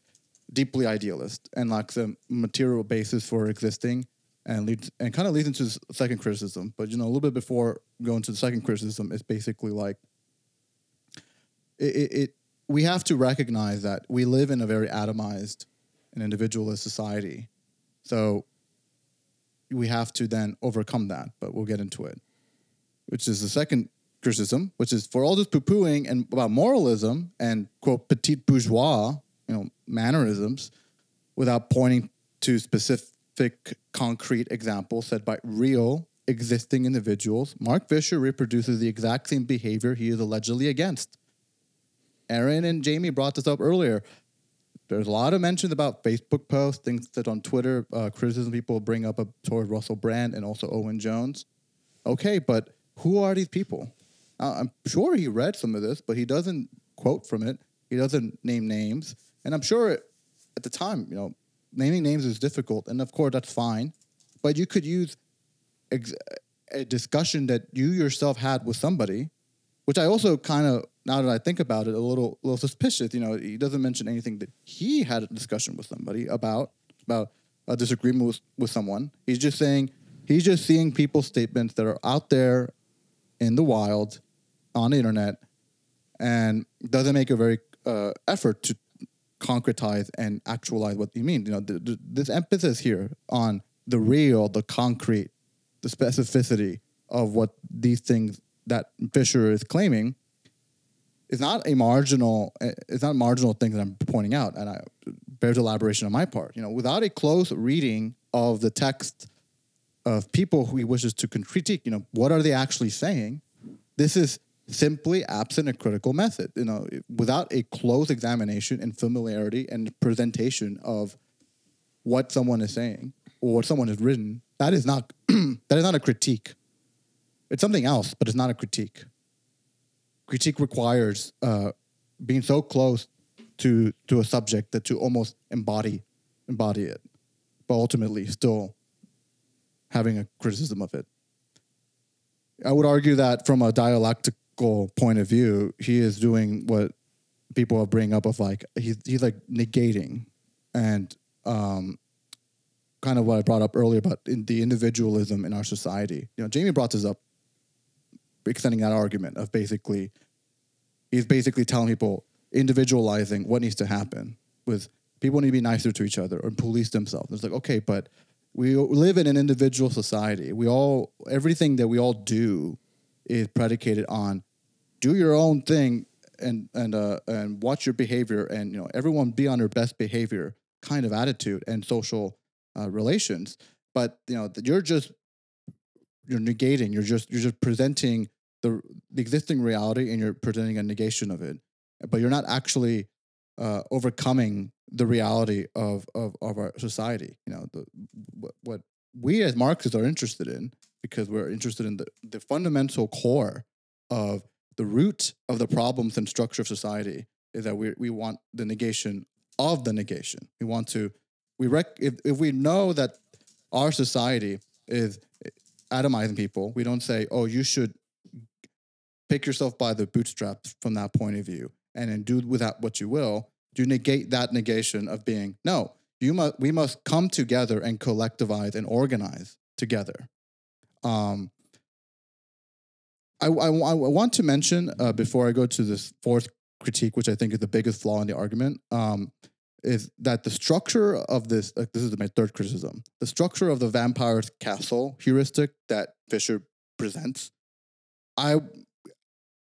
deeply idealist and lacks a material basis for existing and leads and kind of leads into the second criticism. But you know, a little bit before going to the second criticism, it's basically like it, it, it we have to recognize that we live in a very atomized and individualist society. So we have to then overcome that, but we'll get into it. Which is the second criticism, which is for all this poo-pooing and about moralism and quote petite bourgeois, you know, mannerisms, without pointing to specific concrete examples said by real existing individuals, Mark Fisher reproduces the exact same behavior he is allegedly against. Aaron and Jamie brought this up earlier. There's a lot of mentions about Facebook posts, things that on Twitter, uh, criticism people bring up toward Russell Brand and also Owen Jones. Okay, but who are these people? Uh, I'm sure he read some of this, but he doesn't quote from it. He doesn't name names, and I'm sure at the time, you know, naming names is difficult, and of course that's fine. But you could use ex- a discussion that you yourself had with somebody, which I also kind of now that I think about it, a little little suspicious. You know, he doesn't mention anything that he had a discussion with somebody about about a disagreement with, with someone. He's just saying he's just seeing people's statements that are out there in the wild on the internet and doesn't make a very uh, effort to concretize and actualize what you mean. You know, th- th- this emphasis here on the real, the concrete, the specificity of what these things that Fisher is claiming is not a marginal. eh, It's not a marginal thing that I'm pointing out, and I bears elaboration on my part. You know, without a close reading of the text of people who he wishes to critique, you know, what are they actually saying? This is simply absent a critical method. You know, without a close examination and familiarity and presentation of what someone is saying or what someone has written, that is not that is not a critique. It's something else, but it's not a critique. Critique requires uh, being so close to to a subject that to almost embody embody it, but ultimately still having a criticism of it. I would argue that from a point of view, he is doing what people have bring up of like he's he's like negating and um, kind of what I brought up earlier about in the individualism in our society. You know, Jamie brought this up, extending that argument of basically he's basically telling people individualizing what needs to happen with people need to be nicer to each other or police themselves. It's like okay, but we live in an individual society. We all everything that we all do is predicated on do your own thing and and uh, and watch your behavior and you know everyone be on their best behavior kind of attitude and social uh, relations. But you know you're just you're negating. You're just you're just presenting the the existing reality and you're presenting a negation of it. But you're not actually uh, overcoming the reality of, of of our society. You know, the, what, what we as Marxists are interested in, because we're interested in the, the fundamental core of the root of the problems and structure of society is that we we want the negation of the negation. We want to we rec- if if we know that our society is atomizing people, we don't say, oh, you should pick yourself by the bootstraps from that point of view and then do with that what you will. You negate that negation of being no. You must we must come together and collectivize and organize together. Um, I, I, I want to mention uh, before I go to this fourth critique, which I think is the biggest flaw in the argument. Um, is that the structure of this like this is my third criticism. The structure of the vampire's castle heuristic that Fisher presents, I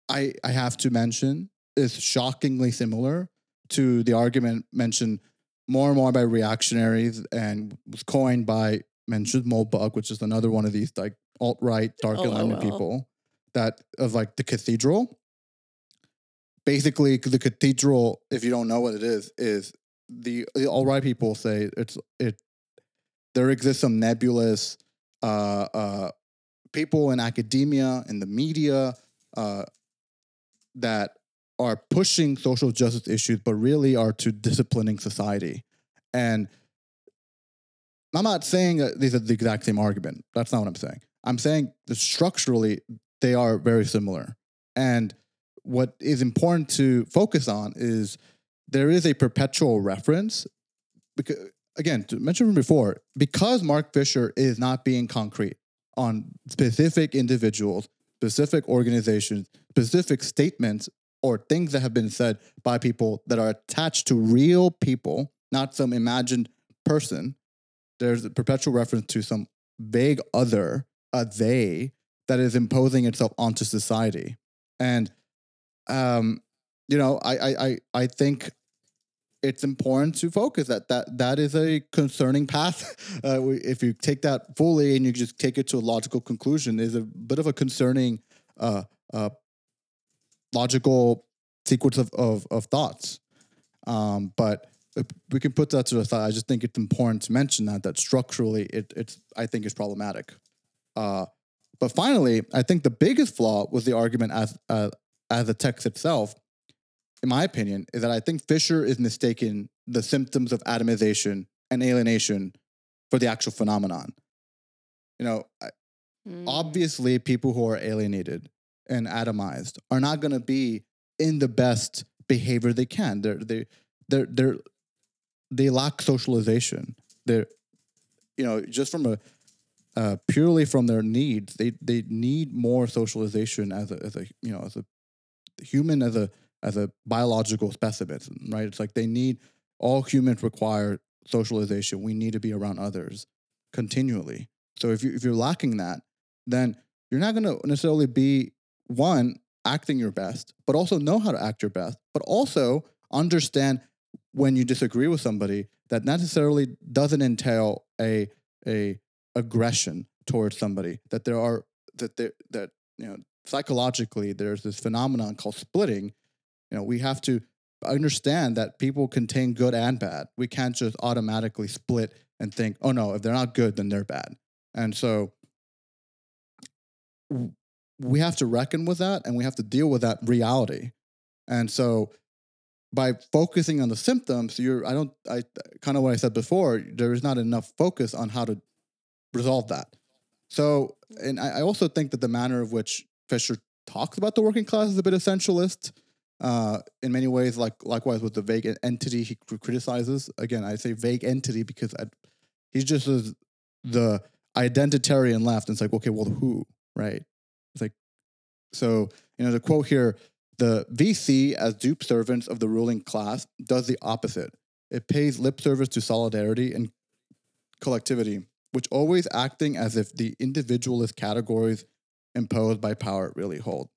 I I have to mention is shockingly similar to the argument mentioned more and more by reactionaries and was coined by Mencius Moldbug, which is another one of these like alt right Dark Enlightenment LOL. people that of like the cathedral. Basically, the cathedral, if you don't know what it is, is the, the alt right people say it's it. There exists some nebulous uh, uh, people in academia in the media uh, that are pushing social justice issues, but really are to disciplining society. And I'm not saying that these are the exact same argument. That's not what I'm saying. I'm saying that structurally they are very similar. And what is important to focus on is there is a perpetual reference because again, to mention from before, because Mark Fisher is not being concrete on specific individuals, specific organizations, specific statements, or things that have been said by people that are attached to real people, not some imagined person. There's a perpetual reference to some vague other, a they, that is imposing itself onto society. And um, you know, I I I, I think it's important to focus that that that is a concerning path. Uh, if you take that fully and you just take it to a logical conclusion, is a bit of a concerning uh, uh, logical sequence of, of, of thoughts. Um, but we can put that to the side. I just think it's important to mention that that structurally it, it's I think is problematic. Uh, but finally, I think the biggest flaw was the argument as uh, as the text itself. In my opinion, is that I think Fisher is mistaken the symptoms of atomization and alienation for the actual phenomenon. You know, Mm. obviously people who are alienated and atomized are not going to be in the best behavior they can they're they they're they're they lack socialization they're you know just from a uh, purely from their needs they they need more socialization as a as a you know as a human as a as a biological specimen right? It's like they need all humans require socialization. We need to be around others continually. So if you if you're lacking that then you're not going to necessarily be one acting your best, but also know how to act your best, but also understand when you disagree with somebody that necessarily doesn't entail a a aggression towards somebody. That there are that there that you know psychologically there's this phenomenon called splitting. You know we have to understand that people contain good and bad. We can't just automatically split and think, oh no, if they're not good, then they're bad. And so we have to reckon with that and we have to deal with that reality. And so by focusing on the symptoms, you're I don't I kind of what I said before, there is not enough focus on how to resolve that. So and I, also think that the manner of which Fisher talks about the working class is a bit essentialist. Uh, in many ways, like likewise with the vague entity he criticizes. Again, I say vague entity because I, he's just the identitarian left. And it's like, okay, well, who, right? It's like, so, you know, the quote here the VC, as dupe servants of the ruling class, does the opposite. It pays lip service to solidarity and collectivity, which always acting as if the individualist categories imposed by power really hold.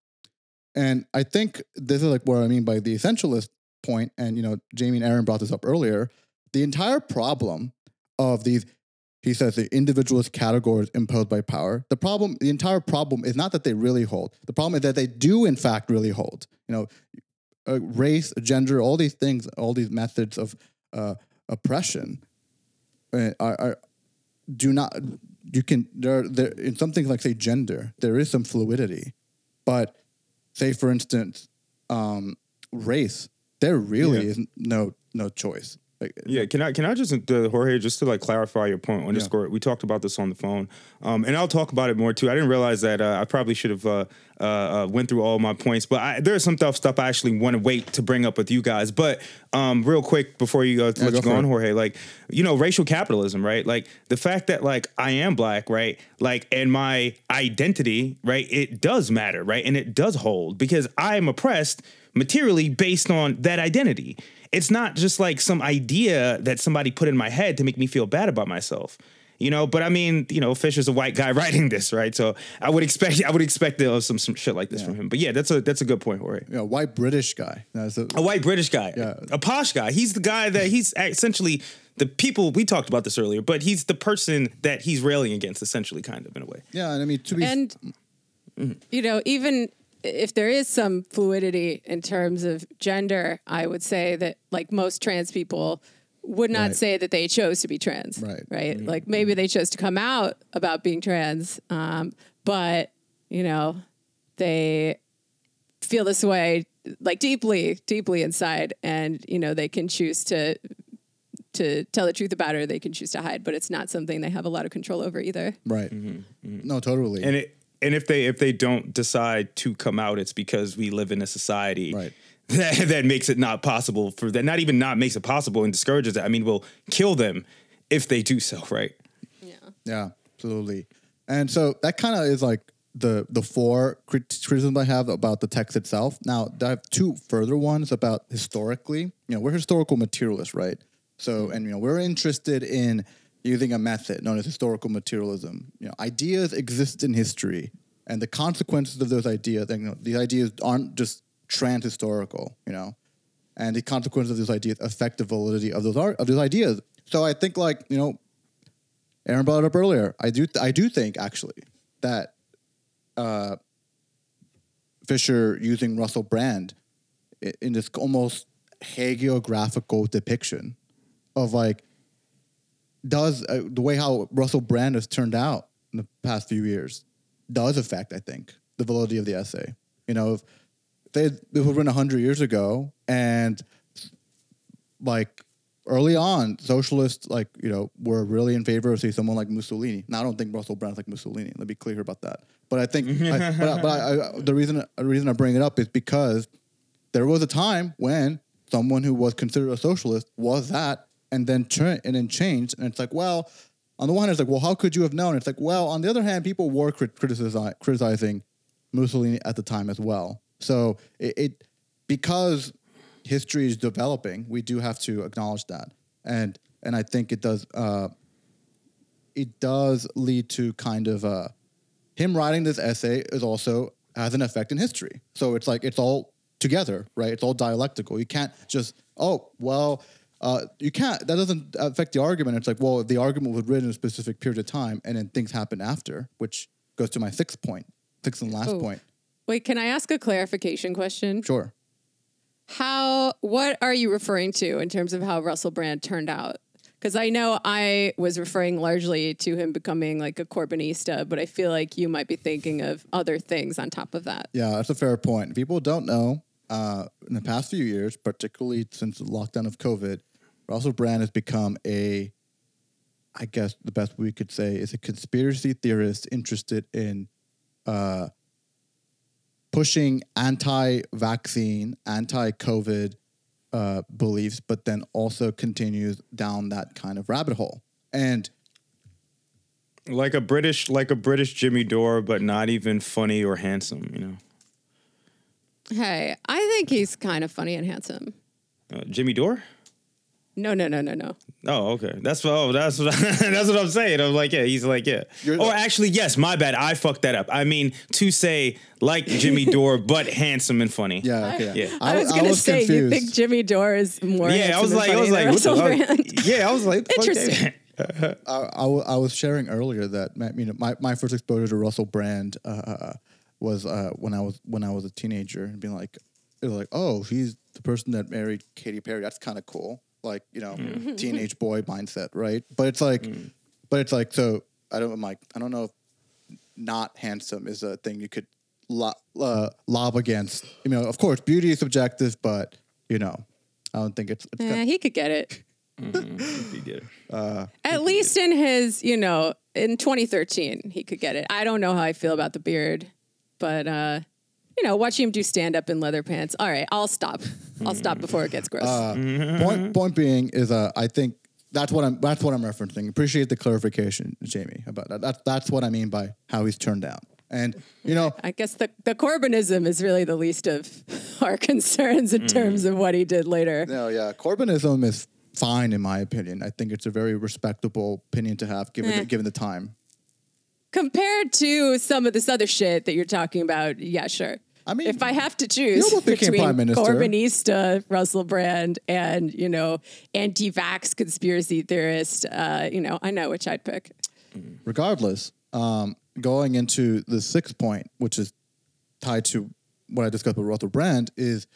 And I think this is like what I mean by the essentialist point, and you know, Jamie and Aaron brought this up earlier. The entire problem of these he says the individualist categories imposed by power. The problem, the entire problem is not that they really hold. The problem is that they do, in fact, really hold. You know, uh, race, gender, all these things, all these methods of uh, oppression uh, are, are do not. You can there there in something like say gender, there is some fluidity, but say for instance, um, race, there really Yeah. is no no choice. Like, Yeah, can I can I just uh, Jorge just to like clarify your point underscore? We talked about this on the phone, um, and I'll talk about it more too. I didn't realize that uh, I probably should have uh, uh, uh, went through all my points, but I, there's some tough stuff I actually want to wait to bring up with you guys. But um, real quick before you uh, let go you go on, it. Jorge, like you know, racial capitalism, right? Like the fact that like I am black, right? Like and my identity, right? It does matter, right? And it does hold because I am oppressed materially based on that identity. It's not just like some idea that somebody put in my head to make me feel bad about myself. You know, but I mean, you know, Fisher's a white guy writing this, right? So I would expect I would expect uh, some some shit like this from him. But yeah, that's a that's a good point, Jorge. You know, white British guy. That's a, A white British guy, Yeah. a posh guy. He's the guy that he's essentially the people we talked about this earlier, but he's the person that he's railing against, essentially, kind of in a way. yeah, and I mean to be And you know, even if there is some fluidity in terms of gender, I would say that like most trans people would not Right. say that they chose to be trans. Right. Right. Like maybe they chose to come out about being trans, um, but you know, they feel this way like deeply, deeply inside, and you know they can choose to to tell the truth about it, or they can choose to hide. But it's not something they have a lot of control over either. right. No, totally. And it and if they if they don't decide to come out, it's because we live in a society Right. that, that makes it not possible for that. Not even not makes it possible and discourages it. I mean, will kill them if they do so. Right. Yeah. Yeah, absolutely. And so that kind of is like the the four criticisms I have about the text itself. Now, I have two further ones about historically. You know, we're historical materialists, right? So, and you know, we're interested in using a method known as historical materialism. You know, ideas exist in history, and the consequences of those ideas. You know, ideas aren't just trans-historical. You know, and the consequences of those ideas affect the validity of those art of those ideas. So I think, like you know, Aaron brought it up earlier. I do I do think actually that uh, Fisher using Russell Brand in this almost hagiographical depiction of like does uh, the way how Russell Brand has turned out in the past few years does affect I think the validity of the essay. You know, if they it was written hundred years ago and like early on, socialists like you know were really in favor of say someone like Mussolini. Now I don't think Russell Brand's like Mussolini. Let me be clear about that. But I think, I, but, but I, I, the reason the reason I bring it up is because there was a time when someone who was considered a socialist was that, and then turn and then changed, and it's like, well, on the one hand, it's like, well, how could you have known? It's like, well, on the other hand, people were crit- criticizi- criticizing Mussolini at the time as well. So it, it because history is developing, we do have to acknowledge that, and and I think it does uh, it does lead to kind of uh, him writing this essay is also has an effect in history. So it's like it's all together, right? It's all dialectical. You can't just oh well. Uh, you can't. That doesn't affect the argument. It's like, well, the argument was written in a specific period of time, and then things happen after, which goes to my sixth point, sixth and last Oh. point. Wait, can I ask a clarification question? Sure. How what are you referring to in terms of how Russell Brand turned out? Because I know I was referring largely to him becoming like a Corbynista, but I feel like you might be thinking of other things on top of that. Yeah, that's a fair point. People don't know. Uh, in the past few years, particularly since the lockdown of COVID, Russell Brand has become a, I guess the best we could say is a conspiracy theorist interested in uh, pushing anti-vaccine, anti-COVID uh, beliefs, but then also continues down that kind of rabbit hole. And Like a British, like a British Jimmy Dore, but not even funny or handsome. You know, Hey, I think he's kind of funny and handsome. uh, Jimmy Dore. No, no, no, no, no. Oh, okay. That's what. oh, that's what that's what I'm saying. I'm like, yeah, he's like, yeah. You're- or actually, yes, my bad. I fucked that up. I mean to say like Jimmy Dore, but handsome and funny. yeah, okay, I, was gonna say you think Jimmy Dore is more. Yeah, I was like, I was like, what the fuck? Yeah, I was like, the fuck Interesting. I, I, I was sharing earlier that my- you know my, my first exposure to Russell Brand uh, was uh, when I was when I was a teenager and being like, it was like, oh, he's the person that married Katy Perry. That's kind of cool. Like you know, teenage boy mindset, right? But it's like, but it's like, so I don't. I'm like, I don't know if not handsome is a thing you could lo- uh, lob against. You know, of course, beauty is subjective, but you know, I don't think it's. it's Eh, he could get it. He did. At least in his, you know, in 2013, he could get it. I don't know how I feel about the beard, but uh, you know, watching him do stand up in leather pants. All right, I'll stop. I'll stop before it gets gross. point point being is uh, I think that's what I'm that's what I'm referencing. Appreciate the clarification, Jamie, about that. That's that's what I mean by how he's turned out. And you know, I guess the, the Corbynism is really the least of our concerns in terms of what he did later. no, yeah, Corbynism is fine in my opinion. I think it's a very respectable opinion to have given Eh. the, given the time. Compared to some of this other shit that you're talking about, yeah, sure. I mean, if I have to choose between prime minister. Corbynista Russell Brand and you know anti-vax conspiracy theorist, uh, you know, I know which I'd pick. regardless, um, going into the sixth point, which is tied to what I discussed with Russell Brand, is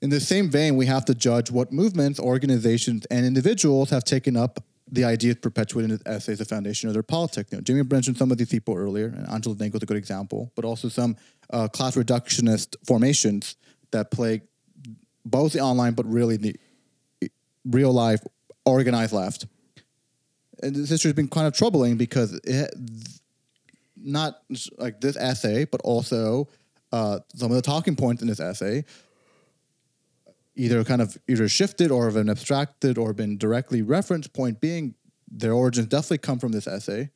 in the same vein, we have to judge what movements, organizations, and individuals have taken up the idea of perpetuating as a foundation of their politics. You know, Jimmy mentioned some of these people earlier, and Angela Nagle is a good example, but also some uh, class reductionist formations that plague both the online, but really the real life organized left and this issue has been kind of troubling because it, not like this essay, but also uh, some of the talking points in this essay either kind of either shifted or have been abstracted or been directly referenced. Point being, their origins definitely come from this essay,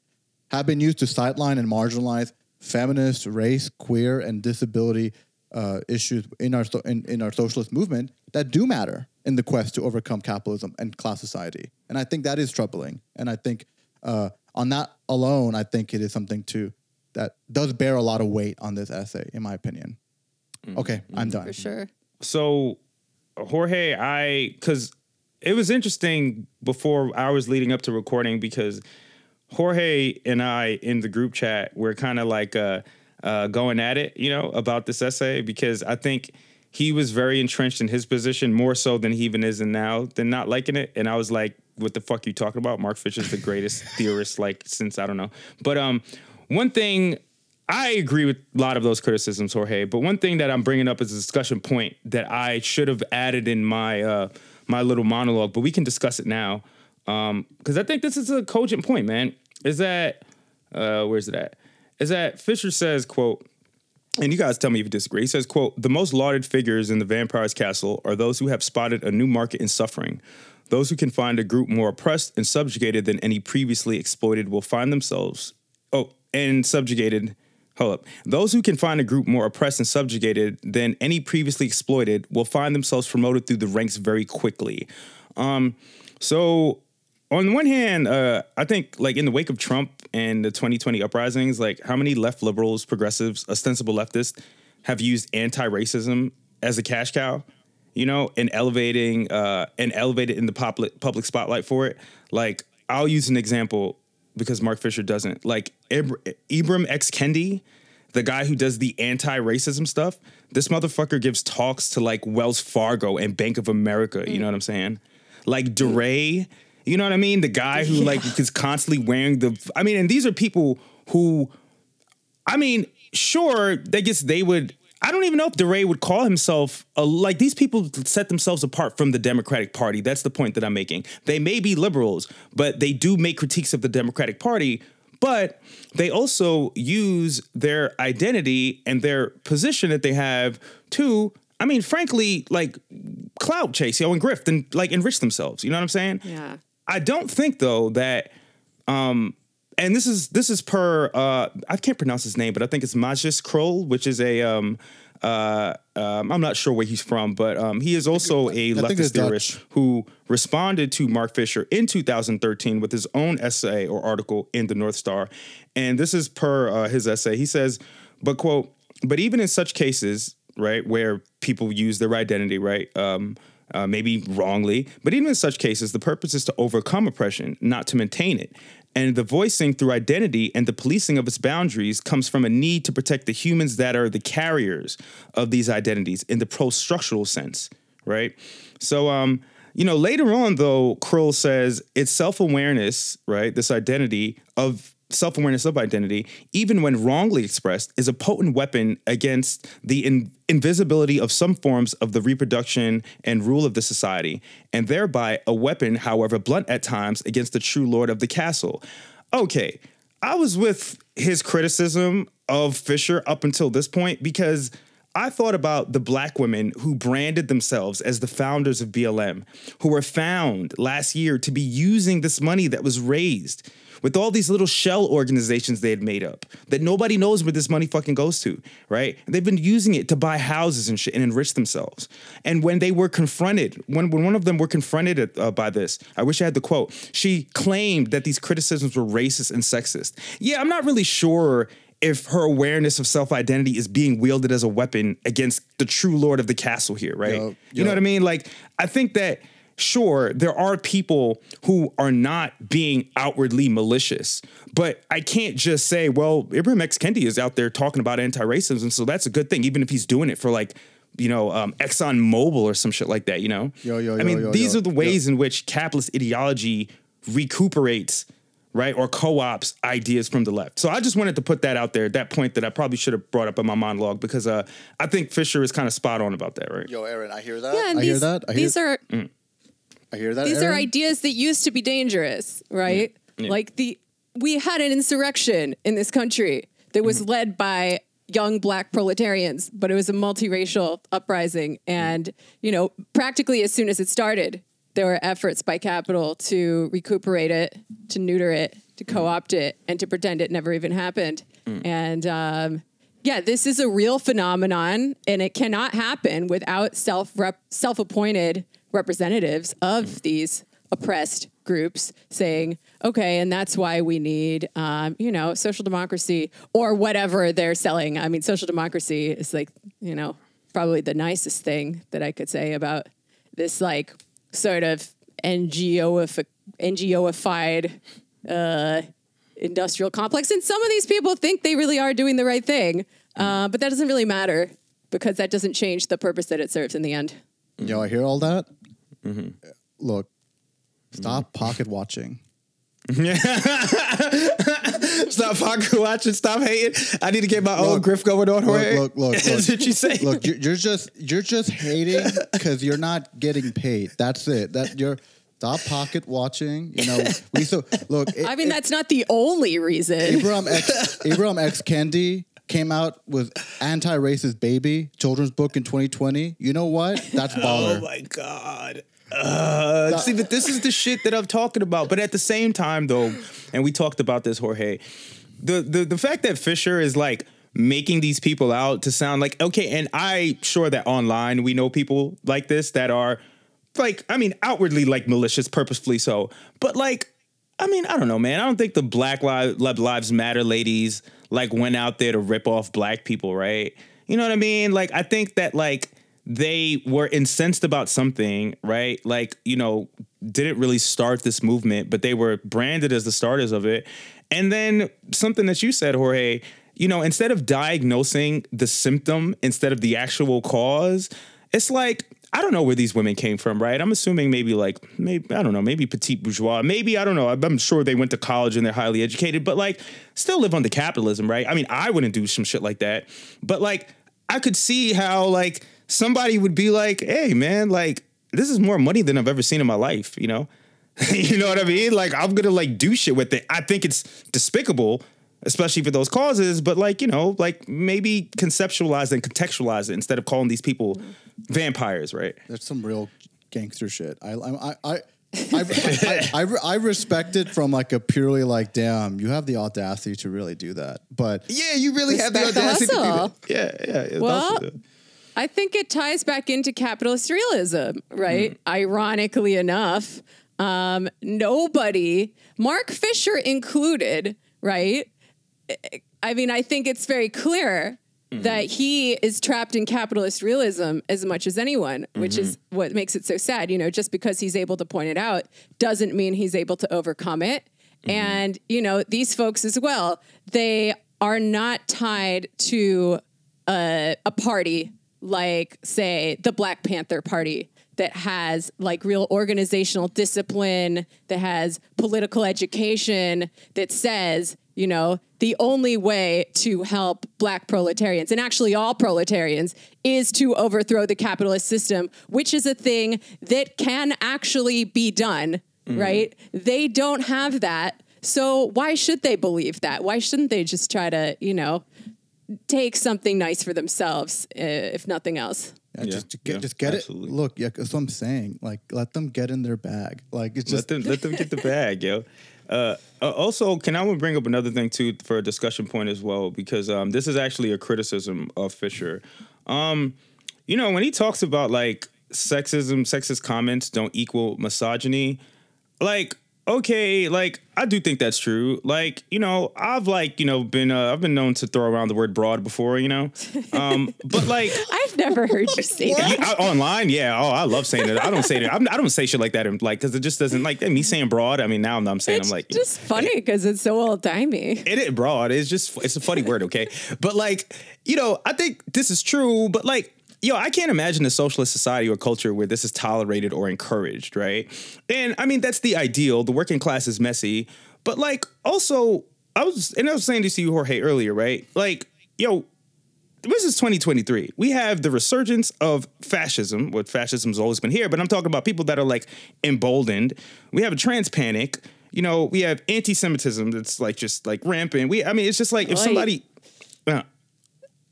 have been used to sideline and marginalize feminist, race, queer, and disability uh, issues in our so- in, in our socialist movement that do matter in the quest to overcome capitalism and class society. And I think that is troubling. And I think uh, on that alone, I think it is something to that does bear a lot of weight on this essay, in my opinion. Okay, I'm done. For sure. so Jorge, I because it was interesting before hours leading up to recording because Jorge and I in the group chat we're kind of like uh, uh, going at it, you know, about this essay because I think he was very entrenched in his position more so than he even is in now than not liking it, and I was like, "What the fuck are you talking about? Mark Fisher's the greatest theorist like since I don't know." But um, one thing I agree with a lot of those criticisms, Jorge. But one thing that I'm bringing up as a discussion point that I should have added in my uh, my little monologue, but we can discuss it now because I think this is a cogent point, man. Is that uh, where's it at? Is that Fisher says, "quote." And you guys tell me if you disagree. He says, quote, the most lauded figures in the vampire's castle are those who have spotted a new market in suffering. Those who can find a group more oppressed and subjugated than any previously exploited will find themselves, oh, and subjugated. Hold up. Those who can find a group more oppressed and subjugated than any previously exploited will find themselves promoted through the ranks very quickly. Um, so on the one hand, uh, I think like in the wake of Trump and the 2020 uprisings, like how many left liberals, progressives, ostensible leftists have used anti-racism as a cash cow, you know, and elevating uh, and elevated in the public public spotlight for it. Like I'll use an example because Mark Fisher doesn't. Like Ibr- Ibram X Kendi, the guy who does the anti-racism stuff. This motherfucker gives talks to like Wells Fargo and Bank of America. You know what I'm saying? Like DeRay. You know what I mean? The guy who like is constantly wearing the. I mean, and these are people who, I mean, sure, they guess they would. I don't even know if DeRay would call himself a, like these people set themselves apart from the Democratic Party. That's the point that I'm making. They may be liberals, but they do make critiques of the Democratic Party. But they also use their identity and their position that they have to, I mean, frankly, like clout chase, know, and grift and like enrich themselves. You know what I'm saying? Yeah. I don't think though that um and this is this is per uh I can't pronounce his name, but I think it's Majis Kroll, which is a um uh um, I'm not sure where he's from, but um, he is also a leftist theorist Dutch. who responded to Mark Fisher in 2013 with his own essay or article in the North Star. And this is per uh, his essay. He says, but quote, but even in such cases, right, where people use their identity, right, um, uh, maybe wrongly, but even in such cases, the purpose is to overcome oppression, not to maintain it. And the voicing through identity and the policing of its boundaries comes from a need to protect the humans that are the carriers of these identities in the pro-structural sense, right? So, um, you know, later on though, Kroll says it's self-awareness, right? This identity of self-awareness of identity, even when wrongly expressed, is a potent weapon against the in- invisibility of some forms of the reproduction and rule of the society, and thereby a weapon, however blunt at times, against the true lord of the castle. Okay, I was with his criticism of Fisher up until this point because I thought about the black women who branded themselves as the founders of BLM, who were found last year to be using this money that was raised with all these little shell organizations they had made up that nobody knows where this money fucking goes to, right? And they've been using it to buy houses and shit and enrich themselves. And when they were confronted, when, when one of them were confronted uh, by this, I wish I had the quote, she claimed that these criticisms were racist and sexist. Yeah, I'm not really sure if her awareness of self identity is being wielded as a weapon against the true lord of the castle here, right? Yo, You know what I mean? Like, I think that sure there are people who are not being outwardly malicious, but I can't just say, well, Ibram X Kendi is out there talking about anti-racism, so that's a good thing, even if he's doing it for like. You know, um, Exxon Mobil or some shit like that. You know, Yo, yo, I mean, yo, these yo, are the yo. ways in which capitalist ideology recuperates right or co-ops ideas from the left so i just wanted to put that out there that point that i probably should have brought up in my monologue because uh, i think fisher is kind of spot on about that right Yo, Aaron, I hear that. Yeah, and I these, hear that. I hear, these are I hear that. these are ideas that used to be dangerous, right? Like the we had an insurrection in this country that was Mm-hmm. led by young black proletarians, but it was a multiracial uprising and, you know, practically as soon as it started, there were efforts by capital to recuperate it, to neuter it, to co-opt it, and to pretend it never even happened. And um, yeah, this is a real phenomenon, and it cannot happen without self self appointed representatives of these oppressed groups saying, okay, and that's why we need, um, you know, social democracy or whatever they're selling. I mean, social democracy is like, you know, probably the nicest thing that I could say about this, like, sort of NGO NGOified uh, industrial complex. And some of these people think they really are doing the right thing, uh, but that doesn't really matter because that doesn't change the purpose that it serves in the end. Yo, I hear all that. Mm-hmm. Look, stop pocket watching. stop pocket watching stop hating i need to get my own Look, griff going on look, Jorge. look, look, that's look. what you say Look, you're, you're just you're just hating because you're not getting paid. That's it. That you're stop pocket watching. You know, we so look. It, I mean, it- that's not the only reason. Abraham X Abraham X Kendi came out with anti-racist baby children's book in 2020. You know what? That's baller. Oh my god. Uh, see, but this is the shit that I'm talking about. But at the same time, though, and we talked about this, Jorge, the the the fact that Fisher is like making these people out to sound like okay, and I sure that online we know people like this that are like, I mean, outwardly like malicious, purposefully so, but like. I mean, I don't know, man. I don't think the Black Lives Matter ladies like went out there to rip off black people, right? You know what I mean? Like, I think that like they were incensed about something, right? Like, you know, didn't really start this movement, but they were branded as the starters of it. And then something that you said, Jorge, you know, instead of diagnosing the symptom instead of the actual cause, it's like I don't know where these women came from, right? I'm assuming maybe like maybe I don't know, maybe petite bourgeois, maybe I don't know. I'm sure they went to college and they're highly educated, but like still live under capitalism, right? I mean, I wouldn't do some shit like that, but like I could see how like somebody would be like, "Hey, man, like this is more money than I've ever seen in my life," you know? you know what I mean? Like I'm gonna like do shit with it. I think it's despicable, especially for those causes. But like you know, like maybe conceptualize and contextualize it instead of calling these people vampires, right? That's some real gangster shit. I I I. I, I, I, I respect it from like a purely like damn you have the audacity to really do that but Yeah, you really have the Respect the audacity to do that. Yeah, yeah. it's Well, I think it ties back into capitalist realism, right? Ironically enough, um, nobody, Mark Fisher included, right? I mean, I think it's very clear that mm-hmm. he is trapped in capitalist realism as much as anyone, which is mm-hmm. what makes it so sad. You know, just because he's able to point it out doesn't mean he's able to overcome it. Mm-hmm. And, you know, these folks as well, they are not tied to a, a party like, say, the Black Panther Party that has like real organizational discipline, that has political education, that says, you know, the only way to help black proletarians and actually all proletarians is to overthrow the capitalist system, which is a thing that can actually be done, right? They don't have that. So why should they believe that? Why shouldn't they just try to, you know, take something nice for themselves, uh, if nothing else? Yeah, Yeah, just get yeah, just get absolutely. it. Look, yeah, that's what I'm saying. Like, let them get in their bag. Like, it's let just them let them get the bag, yo. Uh, uh, also, can I bring up another thing too for a discussion point as well because um, this is actually a criticism of Fisher. Um, you know, when he talks about like sexism, sexist comments don't equal misogyny, like okay, like I do think that's true. Like, you know, I've like, you know, been uh, I've been known to throw around the word broad before, you know. Um, but like I've never heard you say that. yeah, I- online, yeah. Oh, I love saying it. I don't say it. I'm, I don't say shit like that, in, like, because it just doesn't like me saying broad. I mean, now I'm saying It's I'm like, It's just funny because it's so old timey. it is broad. It's just it's a funny word, okay? But like, you know, I think this is true, but like, yo, I can't imagine a socialist society or culture where this is tolerated or encouraged, right? And I mean, that's the ideal. The working class is messy, but like, also, I was and I was saying this to you, Jorge, earlier, right? Like, yo, this is 2023. We have the resurgence of fascism. What fascism's always been here, but I'm talking about people that are like emboldened. We have a trans panic. You know, we have anti-Semitism that's like just like rampant. We, I mean, it's just like if somebody,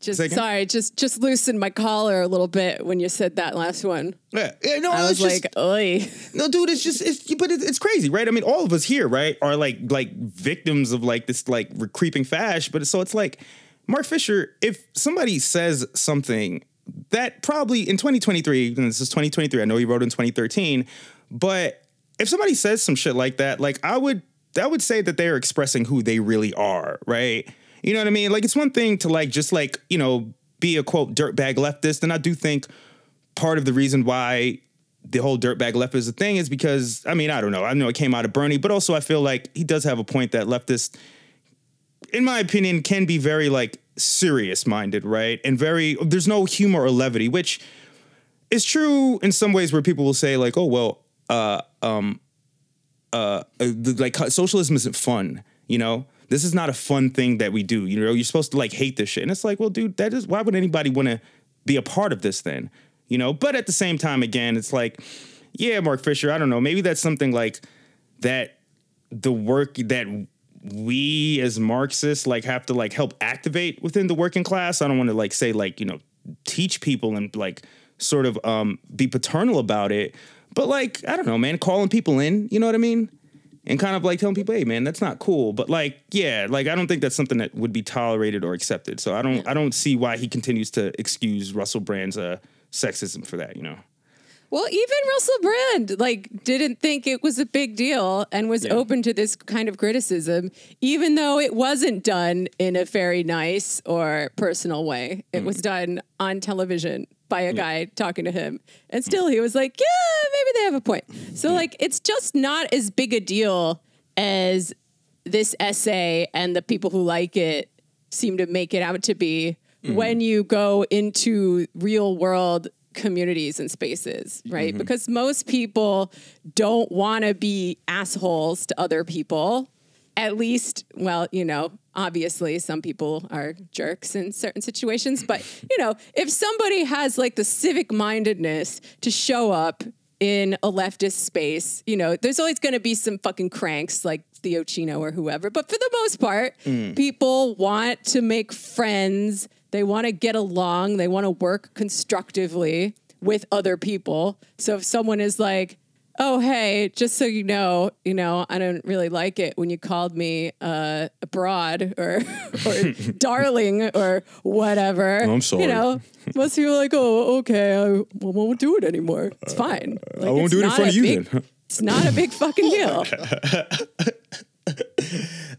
Just Second? sorry, just just loosened my collar a little bit when you said that last one. yeah, yeah, no, I was just, like, "Oi." No, dude, it's just it's but it's, it's crazy, right? I mean, all of us here, right, are like like victims of like this like creeping fash. But so it's like Mark Fisher, if somebody says something that probably in 2023, and this is 2023, I know he wrote in 2013, but if somebody says some shit like that, like I would I would say that they're expressing who they really are, right? You know what I mean? Like it's one thing to like just like, you know, be a quote dirtbag leftist, and I do think part of the reason why the whole dirtbag left is a thing is because I mean I don't know I know it came out of Bernie, but also I feel like he does have a point that leftists, in my opinion, can be very like serious minded, right? And very there's no humor or levity, which is true in some ways where people will say like, oh well, uh, um, uh, uh, like socialism isn't fun, you know. This is not a fun thing that we do. You know, you're supposed to like hate this shit, and it's like, well, dude, that is why would anybody want to be a part of this then? You know, but at the same time, again, it's like, yeah, Mark Fisher, I don't know, maybe that's something like that. The work that we as Marxists like have to like help activate within the working class. I don't want to like say like you know teach people and like sort of um be paternal about it, but like I don't know, man, calling people in, you know what I mean? And kind of like telling people, hey man, that's not cool. But like, yeah, like I don't think that's something that would be tolerated or accepted. So I don't I don't see why he continues to excuse Russell Brand's uh sexism for that, you know. Well, even Russell Brand like didn't think it was a big deal and was Yeah. open to this kind of criticism, even though it wasn't done in a very nice or personal way. It was done on television by a guy talking to him. And still he was like, Yeah, maybe they have a point. So like it's just not as big a deal as this essay and the people who like it seem to make it out to be mm-hmm. when you go into real world communities and spaces, right? Mm-hmm. Because most people don't want to be assholes to other people. At least, well, you know, obviously some people are jerks in certain situations, but you know, if somebody has like the civic mindedness to show up in a leftist space, you know, there's always going to be some fucking cranks like Theo Chino or whoever. But for the most part, mm. people want to make friends. They want to get along. They want to work constructively with other people. So if someone is like, oh, hey, just so you know, you know, I don't really like it when you called me uh, broad or, or darling or whatever. I'm sorry. You know, most people are like, oh, okay, I won't do it anymore. It's fine. Like, won't do it in front of you big- then. It's not a big fucking deal.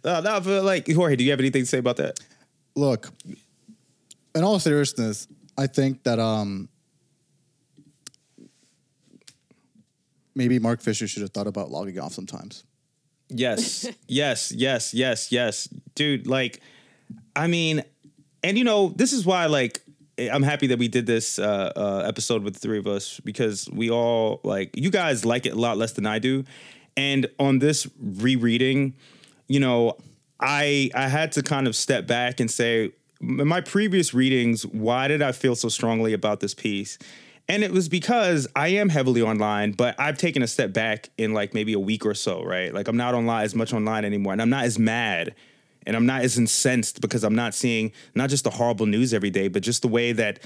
Uh, no, but like Jorge, do you have anything to say about that? Look, in all seriousness, I think that um maybe Mark Fisher should have thought about logging off sometimes. Yes, yes, yes, yes, yes, dude. Like, I mean, and you know, this is why like I'm happy that we did this uh, uh, episode with the three of us because we all like you guys like it a lot less than I do, and on this rereading, you know, I I had to kind of step back and say, in my previous readings, why did I feel so strongly about this piece? And it was because I am heavily online, but I've taken a step back in like maybe a week or so, right? Like I'm not online as much online anymore, and I'm not as mad and I'm not as incensed because I'm not seeing not just the horrible news every day, but just the way that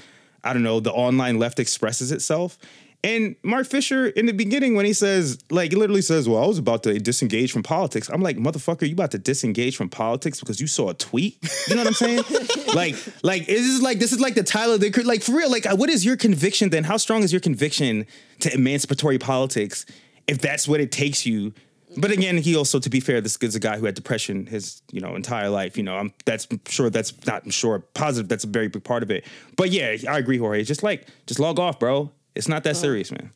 I don't know the online left expresses itself. And Mark Fisher, in the beginning, when he says, like, he literally says, Well, I was about to disengage from politics. I'm like, Motherfucker, you about to disengage from politics because you saw a tweet? You know what I'm saying? like, like, this is like, this is like the Tyler, the, like, for real, like, what is your conviction then? How strong is your conviction to emancipatory politics if that's what it takes you? But again, he also, to be fair, this is a guy who had depression his, you know, entire life. You know, I'm that's I'm sure that's not I'm sure positive. That's a very big part of it. But yeah, I agree, Jorge. Just like just log off, bro. It's not that serious, man.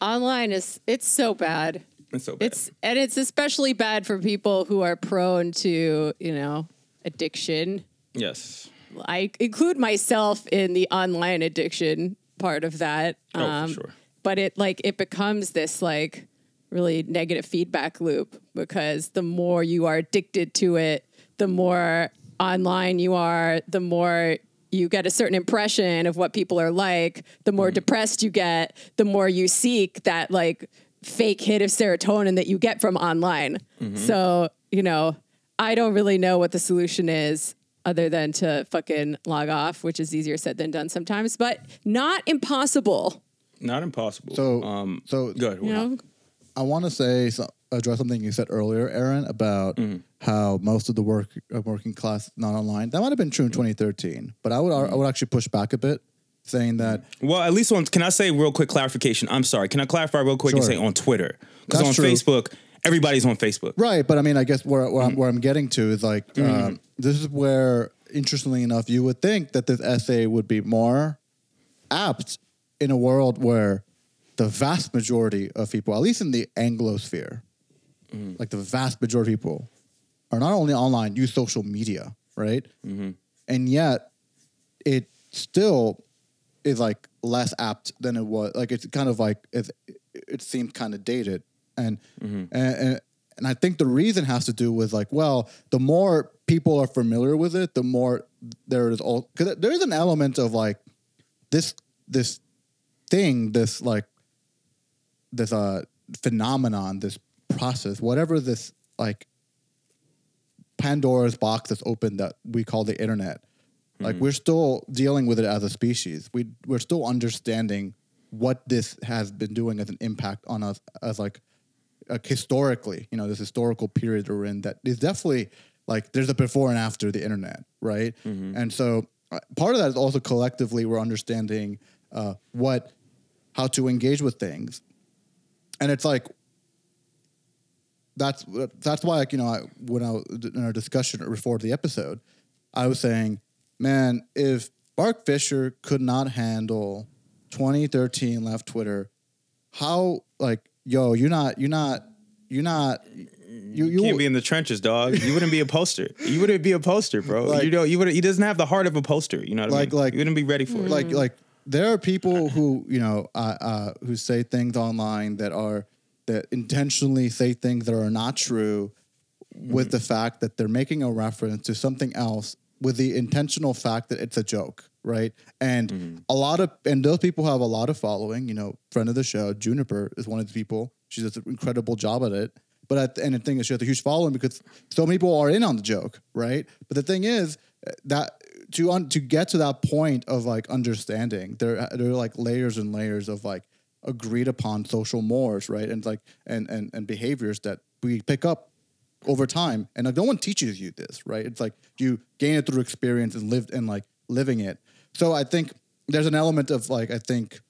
Online is it's so bad. It's so bad. It's and it's especially bad for people who are prone to, you know, addiction. yes. I include myself in the online addiction part of that. Oh, for um, sure. But it like it becomes this like really negative feedback loop because the more you are addicted to it, the more online you are, the more you get a certain impression of what people are like, the more depressed you get, the more you seek that like fake hit of serotonin that you get from online. So, you know, I don't really know what the solution is other than to fucking log off, which is easier said than done sometimes, but not impossible. Not impossible. So, um, so good. You know, I want to say so, address something you said earlier, Aaron, about how most of the work uh, working class not online. That might have been true in mm. 2013, but I would I mm. would actually push back a bit, saying that mm. Well, at least on. Can I say real quick clarification? I'm sorry. Can I clarify real quick and Sure. say on Twitter because That's on true. Facebook everybody's on Facebook. right. But I mean, I guess where where, I'm, where I'm getting to is like um, this is where, interestingly enough, you would think that this essay would be more apt in a world where the vast majority of people, at least in the Anglosphere, like the vast majority of people, are not only online, use social media, right? And yet, it still is like less apt than it was. Like it's kind of like it, it seemed kind of dated, and, and and and I think the reason has to do with like, well, the more people are familiar with it, the more there is all because there is an element of like this this thing, this like this uh phenomenon, this process, whatever this like Pandora's box that's open that we call the internet. Like we're still dealing with it as a species. We we're still understanding what this has been doing as an impact on us as like like historically, you know, this historical period we're in that is definitely like there's a before and after the internet, right? And so uh, part of that is also collectively we're understanding uh, what how to engage with things, and it's like that's that's why like you know I, when I in our discussion before the episode, I was saying, man, if Mark Fisher could not handle 2013 left Twitter, how like yo, you're not you're not you're not you you can't be in the trenches, dog. You wouldn't be a poster. You wouldn't be a poster, bro. Like- you know, you would. He doesn't have the heart of a poster. You know what Like- I mean? like- you wouldn't be ready for it. like like there are people who you know uh, uh, who say things online that are that intentionally say things that are not true with the mm-hmm. fact that they're making a reference to something else with the intentional fact that it's a joke right? And mm-hmm. a lot of and those people have a lot of following you know friend of the show juniper is one of the people. She does an incredible job at it. But at the, and the thing is she has a huge following because so many people are in on the joke right? But the thing is eh, that to un, to get to that point of like understanding there there are like layers and layers of like agreed upon social mores right? And like and and, and behaviors that we pick up over time. And like no one teaches you this right? It's like you gain it through experience and lived and like living it. So i think there's an element of like i think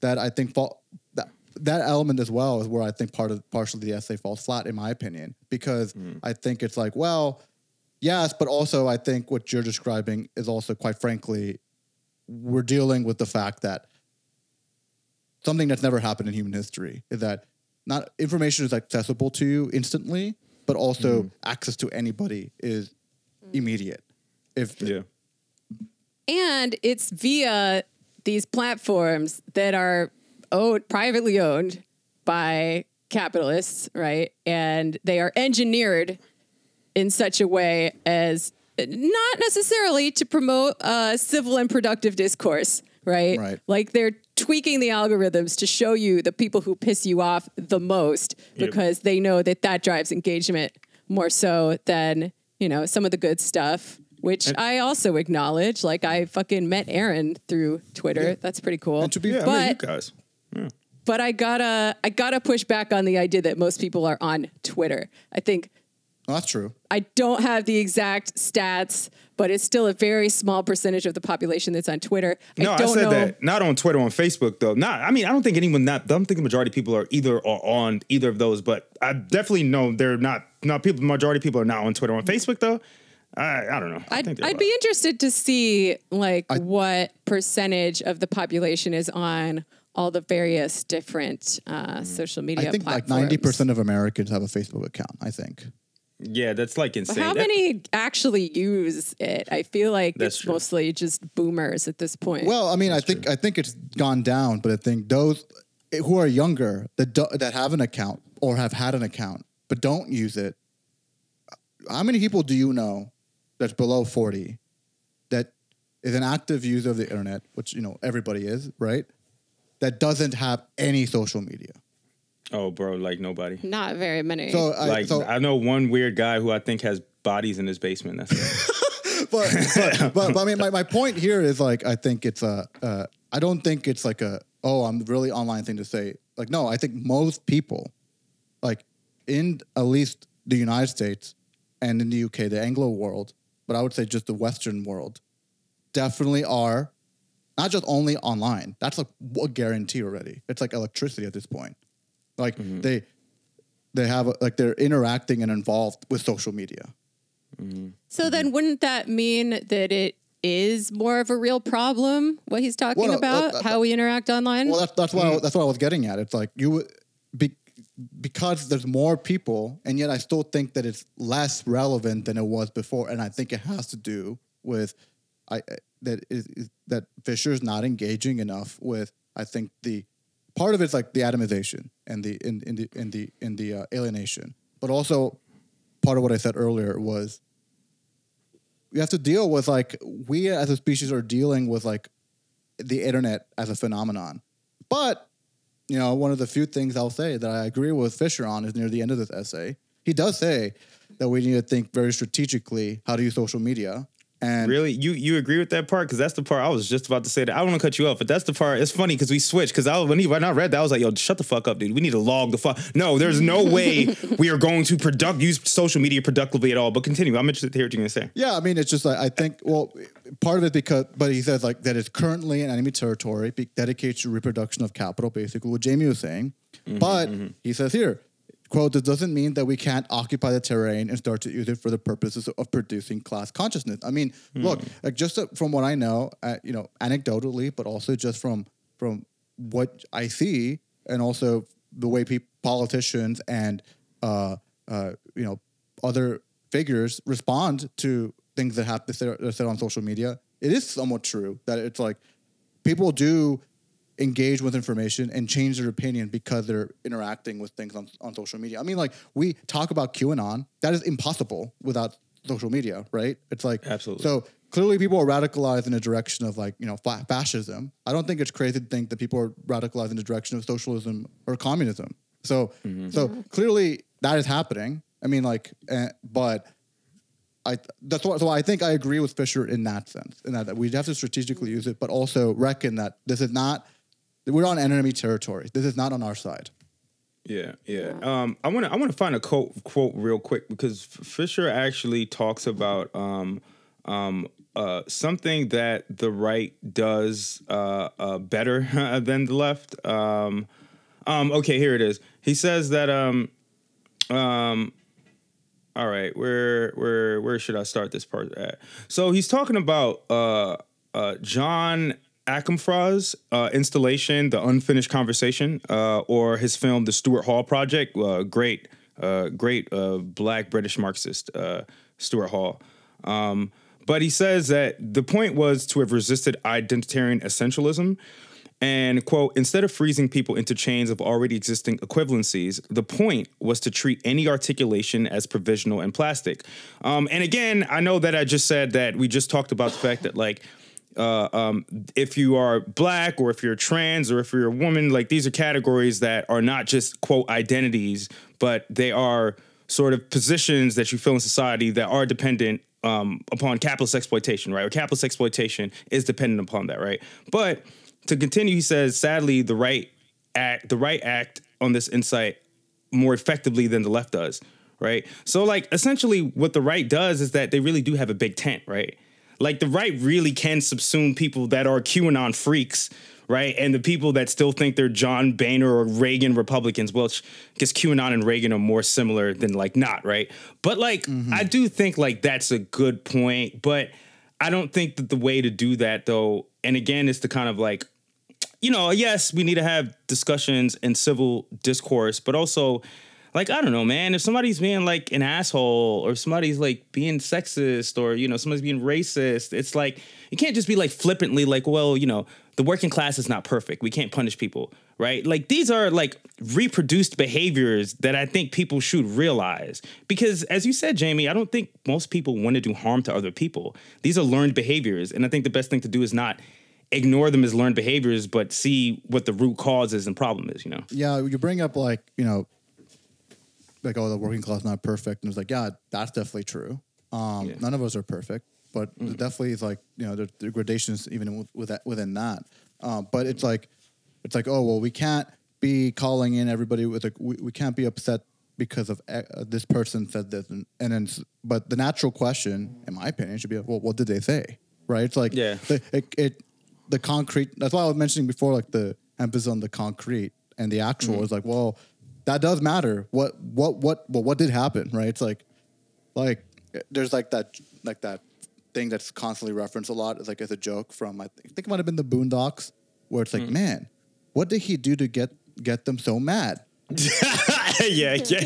that i think fall, that that element as well is where i think part of partially the essay falls flat in my opinion. Because hmm. i think it's like well yes but also i think what you're describing is also quite frankly we're dealing with the fact that something that's never happened in human history is that not information is accessible to you instantly, but also access to anybody is immediate. If yeah. and it's via these platforms that are owned privately owned by capitalists, right? And they are engineered in such a way as not necessarily to promote uh, civil and productive discourse, right? Right. Like they're tweaking the algorithms to show you the people who piss you off the most Yep. because they know that that drives engagement more so than you know some of the good stuff. Which I also acknowledge. Like I fucking met Aaron through Twitter. That's pretty cool. And to be- Yeah, I but met you guys. but I gotta I gotta push back on the idea that most people are on Twitter. I think Well, that's true. I don't have the exact stats, but it's still a very small percentage of the population that's on Twitter. No, I I, don't said know. that not on Twitter, on Facebook though. Not, I mean, I don't think anyone. Not, I don't think the majority of people are either or on either of those. But I definitely know they're not. Not people. The majority of people are not on Twitter. On Facebook though, I, I don't know. I I'd, think I'd be interested to see like what percentage of the population is on all the various different uh, social media. I think like ninety percent of Americans have a Facebook account. I think. Yeah, that's like insane. But insane. how That- many actually use it? I feel like That's it's true. mostly just boomers at this point. Well, I mean, I think I think it's gone down, but I think those eh, who are younger that do, that have an account or have had an account but don't use it. Uh, how many people do you know that's below forty that is an active user of the internet, which you know everybody is, right? That doesn't have any social media. Oh, bro, like nobody. Not very many. So, I, Like so I know one weird guy who I think has bodies in his basement. That's it. but, but, but, but I mean, my, my point here is like, I think it's a, uh, I don't think it's like a, oh, I'm really online thing to say. Like, no, I think most people, like in at least the United States and in the UK, the Anglo world, but I would say just the Western world, definitely are not just only online. That's like a guarantee already. It's like electricity at this point. Like they, they have a, like they're interacting and involved with social media. So then, wouldn't that mean that it is more of a real problem? What he's talking Well, no, about, uh, uh, how we interact online. Well, that's that's what I, that's what I was getting at. It's like you would- be, because there's more people, and yet I still think that it's less relevant than it was before, and I think it has to do with I I- that is, is that Fisher's not engaging enough with. I think the part of it's like the atomization and the in, in the in the in the uh, alienation, but also part of what I said earlier was we have to deal with like we as a species are dealing with like the internet as a phenomenon. But, you know, one of the few things I'll say that I agree with Fisher on is near the end of this essay. He does say that we need to think very strategically how to use social media. And Really, you you agree with that part? Because that's the part I was just about to say. That I don't want to cut you off, but that's the part. It's funny because we switched. Because I when he when I read that, I was like, "Yo, shut the fuck up, dude. We need to log the fuck." No, there's no way we are going to product use social media productively at all. But continue. I'm interested to hear what you're gonna say. Yeah, I mean, it's just like I think. Well, part of it because, but he says like that it's currently in enemy territory, be dedicated to reproduction of capital, basically what Jamie was saying. Mm-hmm, but mm-hmm. he says here, quote: "This doesn't mean that we can't occupy the terrain and start to use it for the purposes of producing class consciousness." I mean, look, like just from what I know, uh, you know, anecdotally, but also just from from what I see, and also the way people, politicians and uh, uh, you know other figures respond to things that happen that are said on social media, it is somewhat true that it's like people do engage with information and change their opinion because they're interacting with things on, on social media. I mean, like we talk about QAnon, that is impossible without social media, right? It's like Absolutely. So clearly, people are radicalized in a direction of like you know fascism. I don't think it's crazy to think that people are radicalized in the direction of socialism or communism. So so clearly that is happening. I mean, like, uh, but I that's what so I think I agree with Fisher in that sense, in that, that we have to strategically use it, but also reckon that this is not we're on enemy territory. This is not on our side. Yeah, yeah. Um, I want to I want to find a quote quote real quick because Fisher actually talks about um, um, uh, something that the right does uh, uh, better than the left. Um, um, okay, here it is. He says that um, um, all right, where where where should I start this part at? So he's talking about uh, uh, John Akomfrah's uh, installation, The Unfinished Conversation, uh, or his film, The Stuart Hall Project. Uh, great, uh, great uh, black British Marxist, uh, Stuart Hall. Um, but he says that the point was to have resisted identitarian essentialism. And quote, instead of freezing people into chains of already existing equivalencies, the point was to treat any articulation as provisional and plastic. Um, and again, I know that I just said that we just talked about the fact that like uh, um, if you are black or if you're trans or if you're a woman, like these are categories that are not just quote identities, but they are sort of positions that you fill in society that are dependent um, upon capitalist exploitation, right? Or capitalist exploitation is dependent upon that, right? But to continue, he says, sadly, the right act, the right act on this insight more effectively than the left does, right? So like essentially what the right does is that they really do have a big tent, right? Like the right really can subsume people that are QAnon freaks, right? And the people that still think they're John Boehner or Reagan Republicans, well, because QAnon and Reagan are more similar than like not, right? But like, mm-hmm. I do think like that's a good point, but I don't think that the way to do that though, and again, is to kind of like, you know, yes, we need to have discussions and civil discourse, but also like I don't know, man. If somebody's being like an asshole, or somebody's like being sexist, or you know, somebody's being racist, it's like you can't just be like flippantly like, well, you know, the working class is not perfect. We can't punish people, right? Like these are like reproduced behaviors that I think people should realize. Because as you said, Jamie, I don't think most people want to do harm to other people. These are learned behaviors, and I think the best thing to do is not ignore them as learned behaviors, but see what the root cause is and problem is. You know? Yeah, you bring up like you know like, oh, the working class not perfect, and it's like, yeah, that's definitely true. Um, yeah. None of us are perfect, but mm. definitely is like you know the, the gradations even with, with that, within that. Um, but it's like it's like oh well, we can't be calling in everybody with like we, we can't be upset because of uh, this person said this, and, and then but the natural question, in my opinion, should be well, what did they say? Right? It's like yeah, the, it, it the concrete. That's why I was mentioning before, like the emphasis on the concrete and the actual mm. is like well that does matter. What what what well, what did happen, right? It's like like there's like that like that thing that's constantly referenced a lot. It's like as a joke from I think it might have been the Boondocks, where it's like, mm. man, what did he do to get get them so mad? yeah, yeah.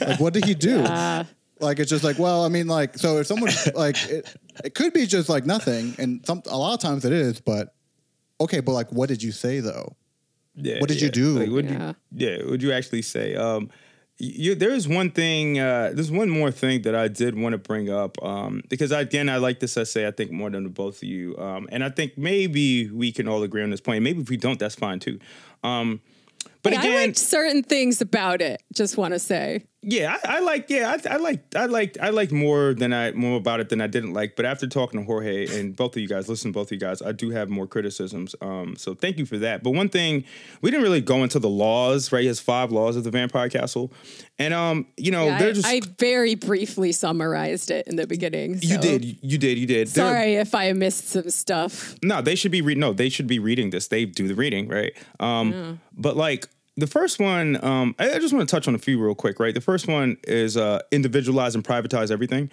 like what did he do? Uh, like it's just like, well, I mean, like so if someone like it, it could be just like nothing, and some a lot of times it is, but okay, but like what did you say though? Yeah, what did yeah. you do? Like, what yeah. You, yeah, would you actually say? Um, you, there is one thing. Uh, there's one more thing that I did want to bring up um, because I, again, I like this essay. I think more than both of you, um, and I think maybe we can all agree on this point. Maybe if we don't, that's fine too. Um, but yeah, again, I liked certain things about it. Just want to say. Yeah, I, I like. Yeah, I, I like. I like. I like more than I more about it than I didn't like. But after talking to Jorge and both of you guys, listen to both of you guys, I do have more criticisms. Um, so thank you for that. But one thing we didn't really go into the laws. Right, he has five laws of the Vampire Castle, and um, you know, yeah, I, just, I, very briefly summarized it in the beginning. So. You did. You did. You did. Sorry They're, if I missed some stuff. No, they should be reading. No, they should be reading this. They do the reading, right? Um, yeah. but like the first one, um, I, I, just want to touch on a few real quick, right? The first one is uh, individualize and privatize everything.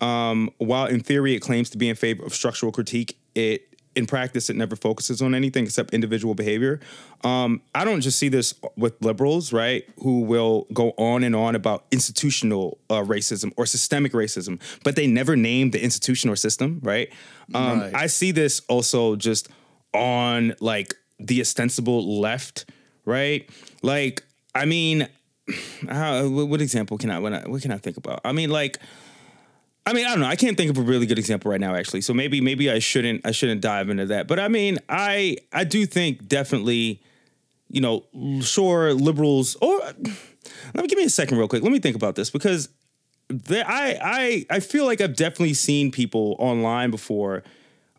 Um, while in theory it claims to be in favor of structural critique, it in practice it never focuses on anything except individual behavior. Um, I don't just see this with liberals, right, who will go on and on about institutional uh, racism or systemic racism, but they never name the institution or system, right? Um, right. I see this also just on like the ostensible left right? Like, I mean, how, what example can I, what, can I think about? I mean, like, I mean, I don't know. I can't think of a really good example right now, actually. So maybe, maybe I shouldn't, I shouldn't dive into that. But I mean, I, I do think definitely, you know, sure, liberals. Or let me give me a second, real quick. Let me think about this because there, I, I, I feel like I've definitely seen people online before,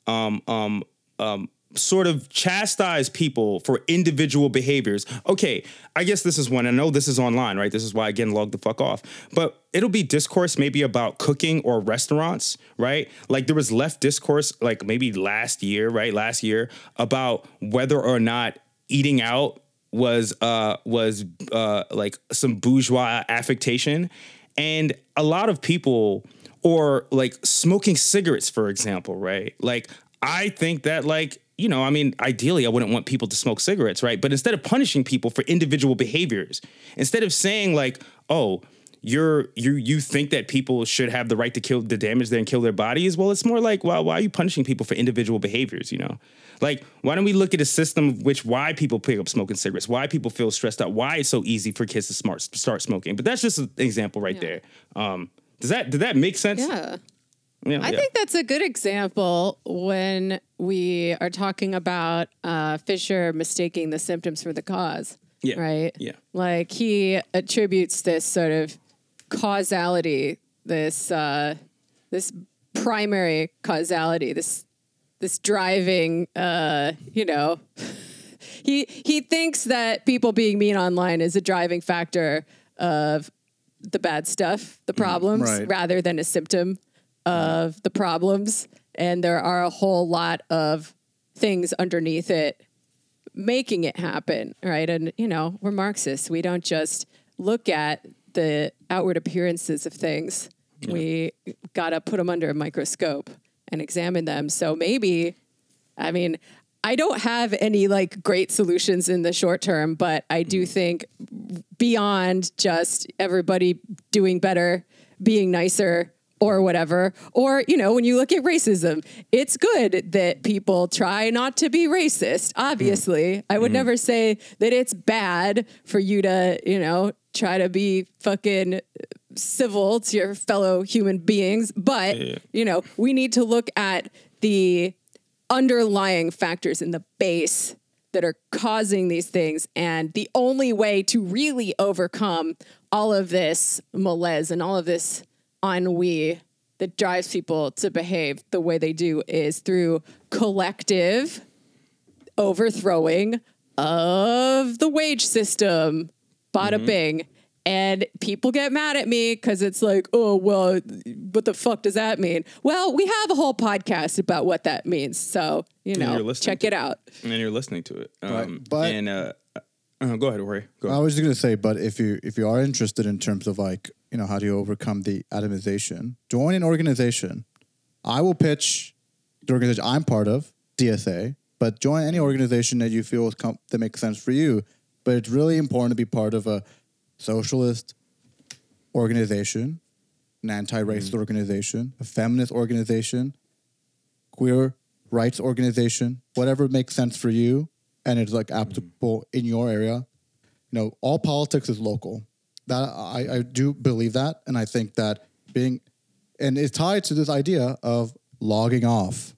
um, um, um, sort of chastise people for individual behaviors. Okay, I guess this is one. I know this is online, right? This is why again log the fuck off. But it'll be discourse maybe about cooking or restaurants, right? Like there was left discourse like maybe last year, right? Last year about whether or not eating out was uh was uh like some bourgeois affectation and a lot of people or like smoking cigarettes for example, right? Like I think that like you know, I mean, ideally, I wouldn't want people to smoke cigarettes, right? But instead of punishing people for individual behaviors, instead of saying like, oh, you're you you think that people should have the right to kill the damage them and kill their bodies? Well it's more like well why are you punishing people for individual behaviors you know? Like why don't we look at a system of which why people pick up smoking cigarettes why people feel stressed out why it's so easy for kids to smart, start smoking? But that's just an example right yeah. there. Um does that did that make sense? Yeah yeah, I yeah. think that's a good example when we are talking about uh, Fisher mistaking the symptoms for the cause. Yeah. Right? Yeah. Like he attributes this sort of causality, this uh, this primary causality, this this driving uh, you know, he he thinks that people being mean online is a driving factor of the bad stuff, the problems, right. rather than a symptom of the problems. And there are a whole lot of things underneath it making it happen, right? And you know, we're Marxists. We don't just look at the outward appearances of things. We got to put them under a microscope and examine them. So maybe, I mean, I don't have any like great solutions in the short term, but I do mm. think beyond just everybody doing better, being nicer, or whatever. Or, you know, when you look at racism, it's good that people try not to be racist, obviously. Mm. I would mm-hmm. never say that it's bad for you to, you know, try to be fucking civil to your fellow human beings. But, Yeah. you know, we need to look at the underlying factors in the base that are causing these things. And the only way to really overcome all of this malaise and all of this ennui that drives people to behave the way they do is through collective overthrowing of the wage system. Bada bing. And people get mad at me because it's like, oh, well, what the fuck does that mean? Well, we have a whole podcast about what that means. So, you you're know, listening check it out. and you're listening to it. Um, Right, but- and uh, uh, go ahead, Jorge. Go I was just gonna say, but if you if you are interested in terms of like you know how do you overcome the atomization, join an organization. I will pitch the organization I'm part of, DSA, but join any organization that you feel com- that makes sense for you. But it's really important to be part of a socialist organization, an anti-racist mm. organization, a feminist organization, queer rights organization, whatever makes sense for you and it's like mm. applicable in your area. You know, all politics is local. That I, I do believe that, and I think that being and it's tied to this idea of logging off.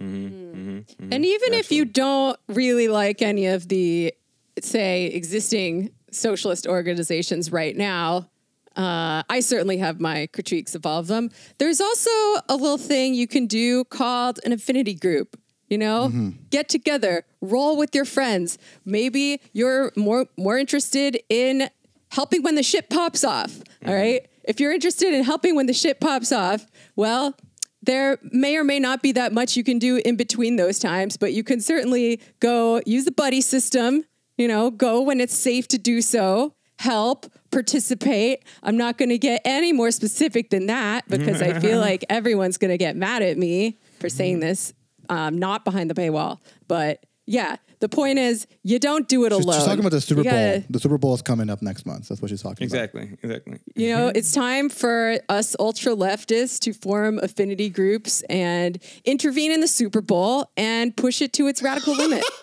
Mm-hmm, mm-hmm, mm-hmm. And even if you don't really like any of the, say, existing socialist organizations right now, uh, I certainly have my critiques of all of them. There's also a little thing you can do called an affinity group. You know, get together, roll with your friends. Maybe you're more more interested in helping when the shit pops off. all right. If you're interested in helping when the shit pops off, well, there may or may not be that much you can do in between those times, but you can certainly go use the buddy system, you know, go when it's safe to do so, help, participate. I'm not going to get any more specific than that because I feel like everyone's going to get mad at me for saying this, um, not behind the paywall. But yeah, the point is you don't do it She's, alone. she's talking about the Super Bowl. gotta- The Super Bowl is coming up next month. That's what she's talking about. Exactly. Exactly. you know, it's time for us ultra leftists to form affinity groups and intervene in the Super Bowl and push it to its radical limit.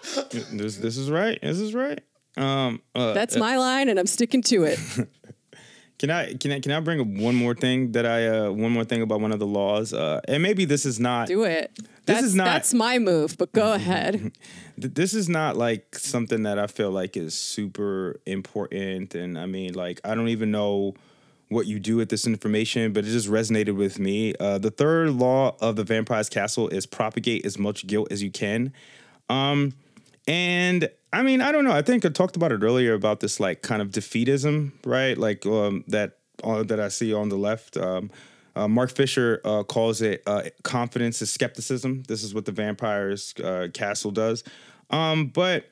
This this is right. This is right. Um, uh, That's my line, and I'm sticking to it. Can I can I can I bring up one more thing that I uh one more thing about one of the laws? Uh, and maybe this is not Do it. This That's, is not- that's my move, but go ahead. Th- this is not like something that I feel like is super important. And I mean, like I don't even know what you do with this information, but it just resonated with me. Uh, the third law of the Vampire's Castle is propagate as much guilt as you can. Um, and I mean, I don't know. I think I talked about it earlier about this like kind of defeatism, right? Like um, that uh, that I see on the left. Um, uh, Mark Fisher uh, calls it uh, confidence is skepticism. This is what the Vampire's uh, Castle does. Um, but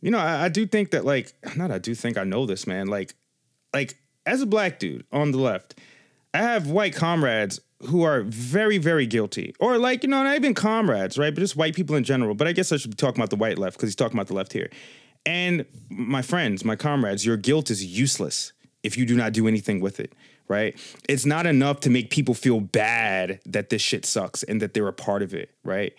you know, I, I do think that like not. I do think I know this, man. Like, like as a black dude on the left, I have white comrades who are very, very guilty, or like you know, not even comrades, right? But just white people in general. But I guess I should be talking about the white left because he's talking about the left here. And my friends, my comrades, your guilt is useless if you do not do anything with it, right? It's not enough to make people feel bad that this shit sucks and that they're a part of it, right?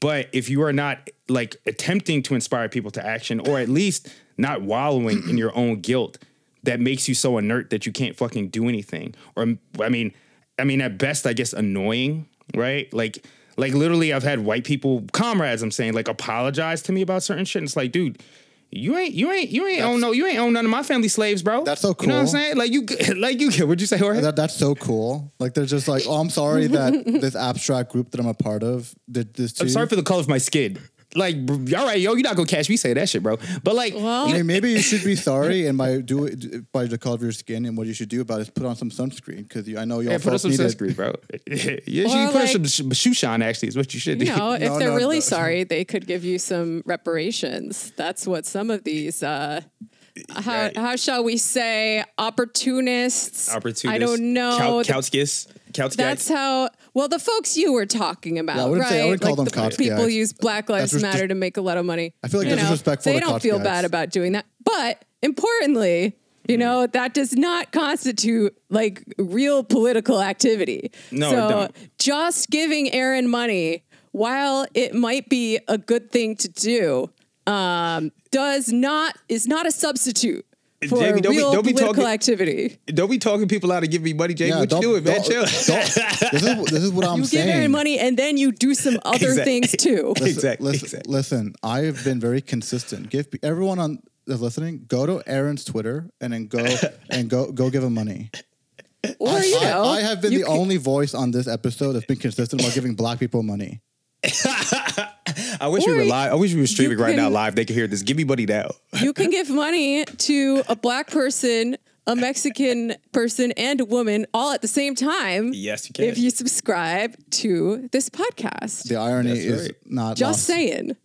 But if you are not like attempting to inspire people to action, or at least not wallowing in your own guilt, that makes you so inert that you can't fucking do anything. Or I mean, I mean, at best, I guess annoying, right? Like, like literally, I've had white people, comrades, I'm saying, like apologize to me about certain shit. And it's like, dude, you ain't, you ain't, you ain't own no, you ain't own none of my family slaves, bro. That's so cool. You know what I'm saying? Like you, like you, what'd you say, Jorge? That, that's so cool. Like they're just like, oh, I'm sorry that this abstract group that I'm a part of did this to I'm sorry for the color of my skin. Like, all right, yo, you're not gonna catch me say that shit, bro. But like, Well- Hey, maybe you should be sorry, and by do it by the color of your skin, and what you should do about it is put on some sunscreen because I know you yeah, all put on some sunscreen, bro. yeah, you Or should put like- on some sh- shoe shine. Actually, is what you should do. You know, if No, they're no, really no. sorry, they could give you some reparations. That's what some of these, uh, how, Right. how shall we say, opportunists. Opportunist. I don't know. Couch, Couchskis. That's how. Well, the folks you were talking about, Yeah, I wouldn't right? say- I wouldn't call like them the people guys. use Black Lives That's Matter just- to make a lot of money. I feel like You that's know, disrespectful They to don't feel guys. bad about doing that, but importantly. You know, mm. that does not constitute like real political activity. No, it so don't. just giving Aaron money, while it might be a good thing to do, um, does not is not a substitute for Jamie, don't be- real don't be political talking- activity. Don't be talking people out to give me money, Jamie. Yeah, what you doing, man? Chill. this is this is what I'm You saying. give Aaron money and then you do some other Exact- things too. Listen, Exactly, Listen, exactly. listen, I have been very consistent. Give everyone on that's listening, go to Aaron's Twitter and then go and go go give him money. Or I, you I- know, I, have been the can- only voice on this episode that's been consistent about giving black people money. I wish we were live. I wish we were streaming right now live. They could hear this. Give me money now. You can give money to a black person, a Mexican person, and a woman all at the same time. Yes, you can. If you subscribe to this podcast. The irony That's is right. not Just lost. saying.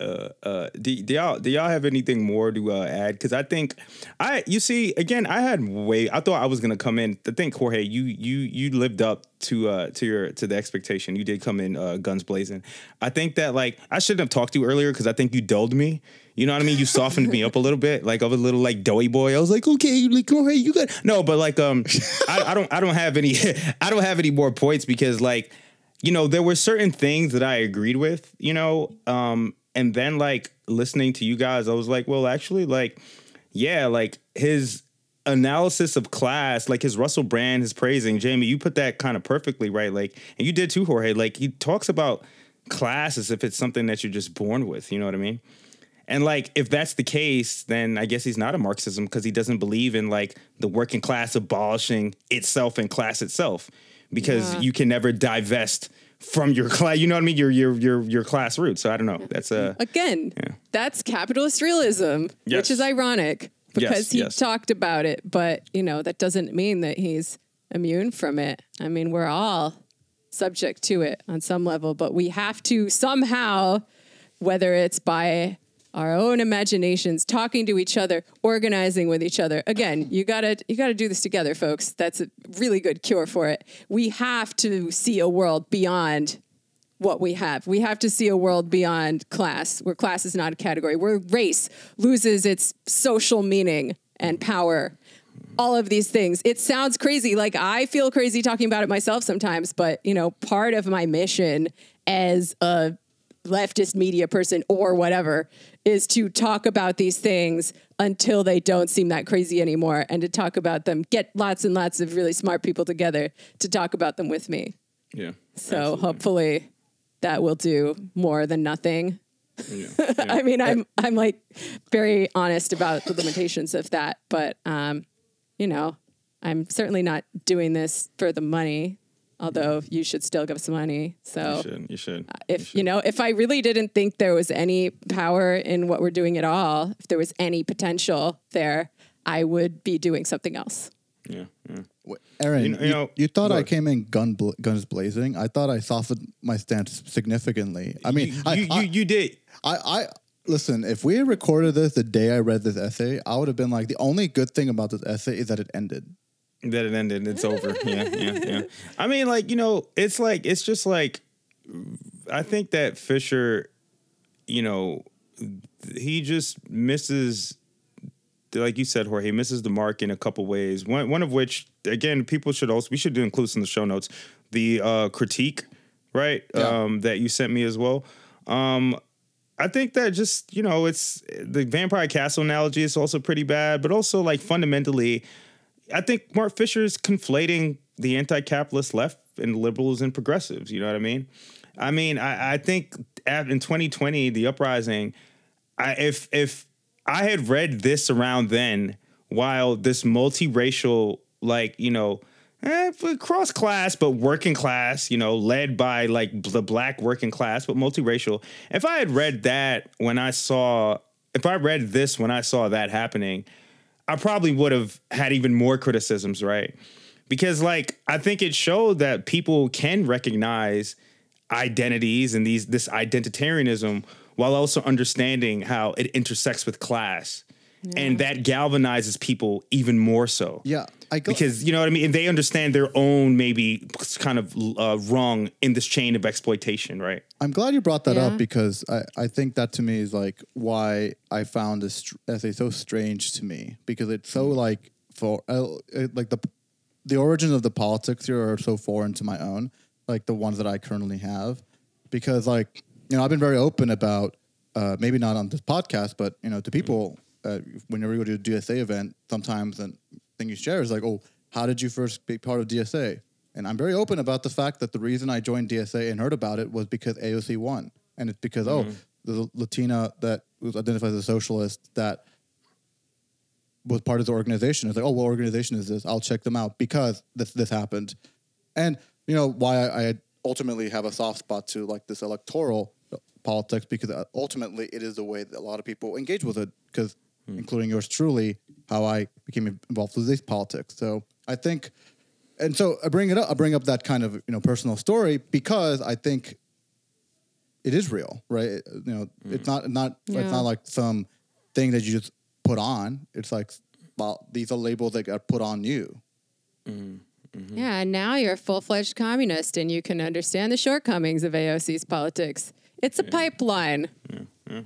Uh, do, do y'all do y'all have anything more to uh, add? Because I think I you see again I had way I thought I was gonna come in. I think Jorge you you you lived up to uh to your to the expectation. You did come in uh, guns blazing. I think that like I shouldn't have talked to you earlier because I think you dulled me. You know what I mean? You softened me up a little bit. Like of a little like doughy boy. I was like okay, like Jorge you got no, but like um I, I don't I don't have any I don't have any more points because like you know, there were certain things that I agreed with, you know, um, and then like listening to you guys, I was like, well, actually, like, yeah, like his analysis of class, like his Russell Brand, his praising, Jamie, you put that kind of perfectly right, like, and you did too, Jorge. Like he talks about class as if it's something that you're just born with. You know what I mean? And like, if that's the case, then I guess he's not a Marxism because he doesn't believe in like the working class abolishing itself and class itself, because Yeah. you can never divest from your class. You know what I mean? Your your your your class roots. So I don't know. That's a Again, Yeah. that's capitalist realism, Yes. which is ironic because Yes, he yes. talked about it, but you know, that doesn't mean that he's immune from it. I mean, we're all subject to it on some level, but we have to somehow, whether it's by our own imaginations, talking to each other, organizing with each other. Again, you gotta you gotta do this together, folks. That's a really good cure for it. We have to see a world beyond what we have. We have to see a world beyond class, where class is not a category, where race loses its social meaning and power. All of these things. It sounds crazy. Like I feel crazy talking about it myself sometimes, but you know, part of my mission as a leftist media person or whatever is to talk about these things until they don't seem that crazy anymore and to talk about them, get lots and lots of really smart people together to talk about them with me. yeah. So hopefully that will do more than nothing. I mean, I'm I'm like very honest about the limitations of that, but um, you know, I'm certainly not doing this for the money. Although you should still give us money. So You should. You should. Uh, if you know, if I really didn't think there was any power in what we're doing at all, if there was any potential there, I would be doing something else. Yeah. yeah. Aaron, You you, you know- you thought I came in gun bl- guns blazing. I thought I softened my stance significantly. I mean, you, I, you, I, you, you did. I, I listen. If we had recorded this the day I read this essay, I would have been like, the only good thing about this essay is that it ended. That it ended. It's over. Yeah, yeah, yeah. I mean, like you know, it's like it's just like I think that Fisher, you know, he just misses, like you said, Jorge, misses the mark in a couple ways. One one of which, again, people should also we should do include in the show notes the uh, critique, right? Yeah. Um, that you sent me as well. Um, I think that just you know, it's the vampire castle analogy is also pretty bad, but also like fundamentally. I think Mark Fisher is conflating the anti-capitalist left and liberals and progressives. You know what I mean? I mean, I, I think in 2020, the uprising, I, if if I had read this around then, while this multiracial, like you know, eh, cross class, but working class, you know, led by like the black working class, but multiracial. If I had read that when I saw, if I read this when I saw that happening, I probably would have had even more criticisms, right? Because like I think it showed that people can recognize identities and these this identitarianism while also understanding how it intersects with class. And that galvanizes people even more so. Yeah, I go, Because you know what I mean, and they understand their own maybe kind of uh, wrong in this chain of exploitation, right? I'm glad you brought that Yeah. up because I, I think that to me is like why I found this str- essay so strange to me because it's so like for uh, like the the origins of the politics here are so foreign to my own like the ones that I currently have because like you know I've been very open about uh, maybe not on this podcast but you know to people uh, whenever you go to a DSA event sometimes and thing you share is like oh how did you first be part of DSA and I'm very open about the fact that the reason I joined DSA and heard about it was because AOC won. And it's because, oh, the Latina that was identified as a socialist that was part of the organization. It's like, oh, what organization is this? I'll check them out because this this happened. And, you know, why I, I ultimately have a soft spot to like this electoral politics because uh, ultimately it is the way that a lot of people engage with it because Hmm. including yours truly how i became involved with this politics so i think and so I bring it up. I bring up that kind of you know personal story because I think it is real, right? You know, hmm. it's not not Yeah. it's not like some thing that you just put on. It's like, well, these are labels that got put on you. Mm-hmm. Mm-hmm. Yeah, and now you're a full fledged communist and you can understand the shortcomings of AOC's politics. It's a pipeline. Yeah,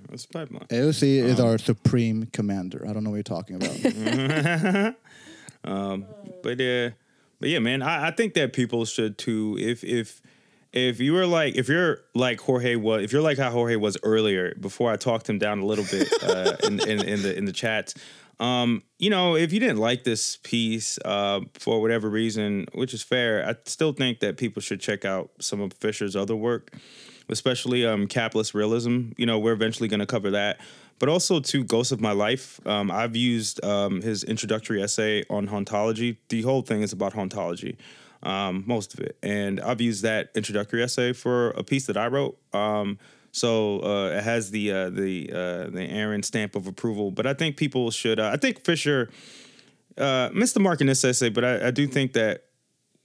that's pipeline. AOC is our supreme commander. I don't know what you're talking about. But uh, but yeah, man, I, I think that people should too. If if if you were like if you're like Jorge was, if you're like how Jorge was earlier, before I talked him down a little bit uh, in, in in the in the chats. Um, you know, if you didn't like this piece uh, for whatever reason, which is fair, I still think that people should check out some of Fisher's other work, especially um, Capitalist Realism. You know, we're eventually going to cover that, but also to Ghosts of My Life. Um, I've used um, his introductory essay on hauntology. The whole thing is about hauntology, um, most of it, and I've used that introductory essay for a piece that I wrote. Um, so uh, it has the uh, the uh, the Aaron stamp of approval. But I think people should. Uh, I think Fisher uh, missed the mark in this essay, but I, I do think that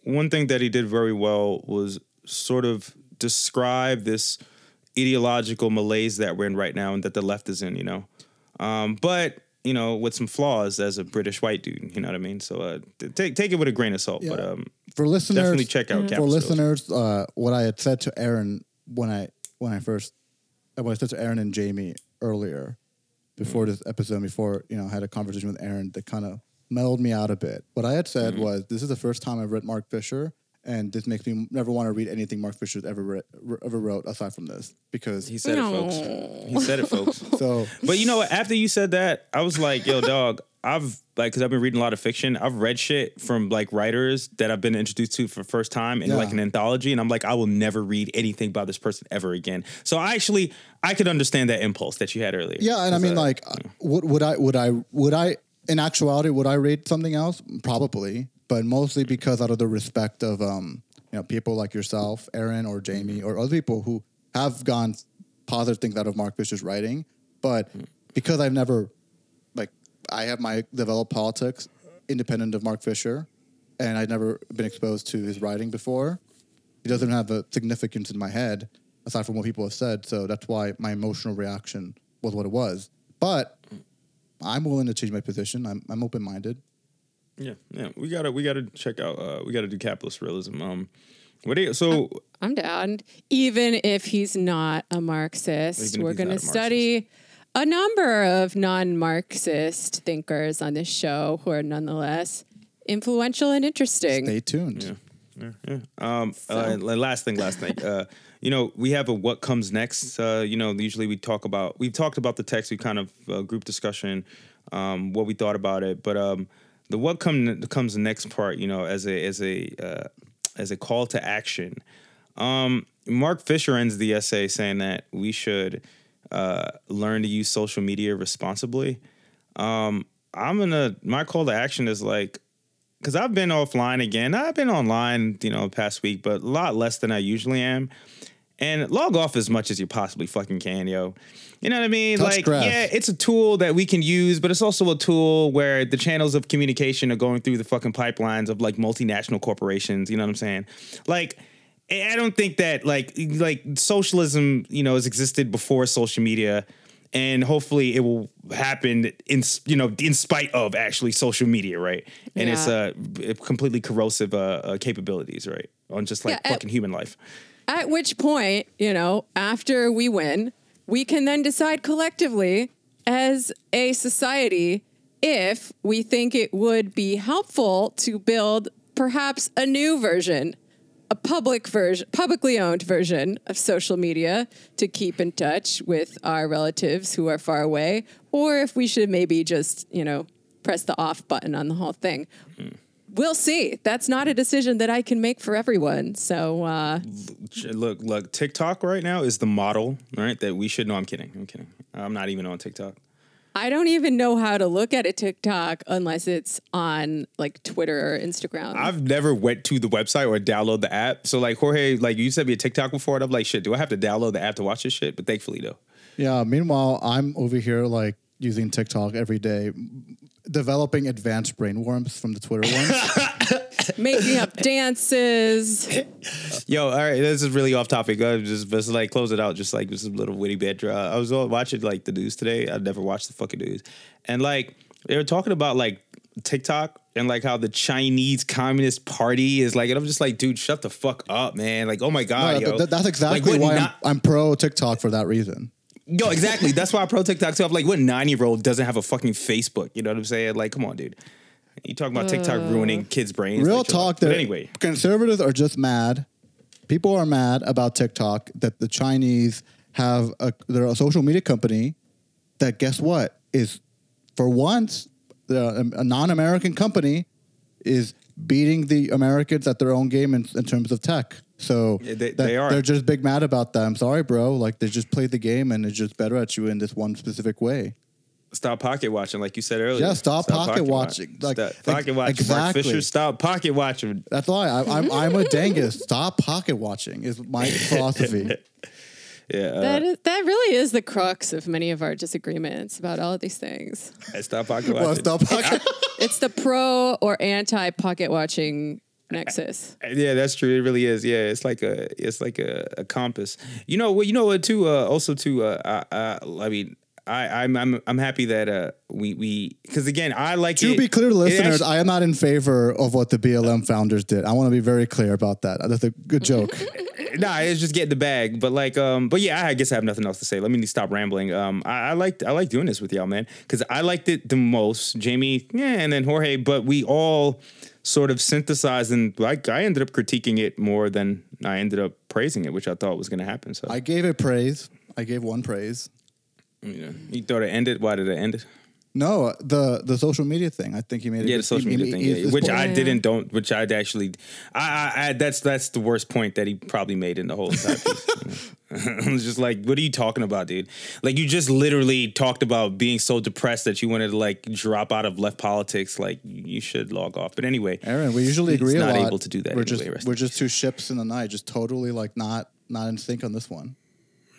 one thing that he did very well was sort of describe this ideological malaise that we're in right now and that the left is in. You know, um, but you know, with some flaws as a British white dude. You know what I mean? So uh, take take it with a grain of salt. But um, For listeners, definitely check out for listeners, uh, what I had said to Aaron when I when I first when I said to Aaron and Jamie earlier before this episode, before you know, I had a conversation with Aaron that kind of mellowed me out a bit. What I had said was, "This is the first time I've read Mark Fisher, and this makes me never want to read anything Mark Fisher's ever read, ever wrote aside from this because He said it, folks. He said it, folks. so." But you know what? After you said that, I was like, yo, dog, I've like, cause I've been reading a lot of fiction. I've read shit from like writers that I've been introduced to for the first time in Yeah. like an anthology. And I'm like, I will never read anything by this person ever again. So I actually, I could understand that impulse that you had earlier. Yeah, and I mean, uh, like, would would I would I would I in actuality would I read something else? Probably, but mostly because out of the respect of um you know people like yourself, Aaron or Jamie or other people who have gone positive things out of Mark Fisher's writing, but because I've never like I have my developed politics independent of Mark Fisher, and I'd never been exposed to his writing before. He doesn't have a significance in my head aside from what people have said. So that's why my emotional reaction was what it was. But I'm willing to change my position. I'm, I'm open minded. Yeah, yeah, we gotta, we gotta check out, uh, we gotta do capitalist realism. Um, what do you, so I'm down. Even if he's not a Marxist, we're going to a study a number of non Marxist thinkers on this show who are nonetheless influential and interesting. Stay tuned. Yeah, yeah. Um, uh, and last thing, last thing. Uh, you know, we have a what comes next. Uh, you know, usually we talk about we've talked about the text. We kind of uh, group discussion, um, what we thought about it. But um, the what come comes the next part. You know, as a as a uh, as a call to action. Um, Mark Fisher ends the essay saying that we should uh, learn to use social media responsibly. Um, I'm gonna my call to action is like because I've been offline again. I've been online, you know, past week, but a lot less than I usually am. And log off as much as you possibly fucking can, yo. You know what I mean? Touch like, grass. yeah, it's a tool that we can use, but it's also a tool where the channels of communication are going through the fucking pipelines of like multinational corporations. You know what I'm saying? Like, I don't think that like like socialism, you know, has existed before social media, and hopefully it will happen in you know in spite of actually social media, right? And it's a uh completely corrosive uh, uh, capabilities, right, on just like Yeah, fucking human life. At which point, you know, after we win, we can then decide collectively as a society if we think it would be helpful to build perhaps a new version, a public version, publicly owned version of social media to keep in touch with our relatives who are far away, or if we should maybe just, you know, press the off button on the whole thing. Hmm. We'll see. That's not a decision that I can make for everyone. So, uh, Look, look, TikTok right now is the model, right? That we should know. I'm kidding. I'm kidding. I'm not even on TikTok. I don't even know how to look at a TikTok unless it's on like Twitter or Instagram. I've never went to the website or download the app. So like Jorge, like you sent me a TikTok before, and I'm like, shit, do I have to download the app to watch this shit? But thankfully, though. Yeah. Meanwhile, I'm over here like using TikTok every day, developing advanced brain worms from the Twitter ones. Making up dances. Yo, all right, this is really off topic. Uh, just, just like close it out. Just like just a little witty bit. Uh, I was watching like the news today. I never watched the fucking news, and like they were talking about like TikTok and like how the Chinese Communist Party is like, and I'm just like, dude, shut the fuck up, man. Like, oh my No, god, yo. that- that's exactly what why not- I'm, I'm pro TikTok for that reason. Yo, exactly. That's why I pro TikTok too. I'm like, what nine year old doesn't have a fucking Facebook? You know what I'm saying? Like, come on, dude. You talking about TikTok uh. ruining kids' brains? Real Like, talk. But That anyway, conservatives are just mad. People are mad about TikTok that the Chinese have a they're a social media company that guess what is for once the, a non-American company is beating the Americans at their own game in, in terms of tech. So Yeah, they, they are. They're just big mad about that. I'm sorry, bro. Like they just played the game and it's just better at you in this one specific way. stop pocket watching, like you said earlier. Yeah, stop pocket watching. Like, Stop pocket watching. Mark exactly. Fisher, stop pocket watching. That's why I, I'm I'm a dangus. Stop pocket watching is my philosophy. Yeah, uh, That is, that really is the crux of many of our disagreements about all of these things. stop pocket watching. Well, stop pocket. It's the pro or anti pocket watching nexus. Yeah, that's true. It really is. Yeah, it's like a it's like a, a compass. You know what? You know what? Too. Uh, also, too. Uh, I, I, I mean, I, I'm I'm I'm happy that uh we we because again I like to it- be clear to listeners, actually- I am not in favor of what the BLM founders did. I want to be very clear about that. That's a good joke. nah, it's just getting the bag. But like, um, but yeah, I guess I have nothing else to say. Let me stop rambling. Um, I, I like I like doing this with y'all, man, because I liked it the most. Jamie, yeah, and then Jorge, but we all sort of synthesized and like I ended up critiquing it more than I ended up praising it, which I thought was going to happen. So I gave it praise. I gave one praise. you, know, you thought it ended. Why did it end? No, the the social media thing. I think he made it. Yeah, the social media thing, yeah, which I didn't don't, which I'd actually, I, I, I, that's that's the worst point that he probably made in the whole entire piece. I was just like, what are you talking about, dude? Like, you just literally talked about being so depressed that you wanted to like drop out of left politics. Like, you should log off. But anyway, Aaron, we usually he's agree a not lot. able to do that. We're anyway, just we're just two ships in the night, just totally like not not in sync on this one.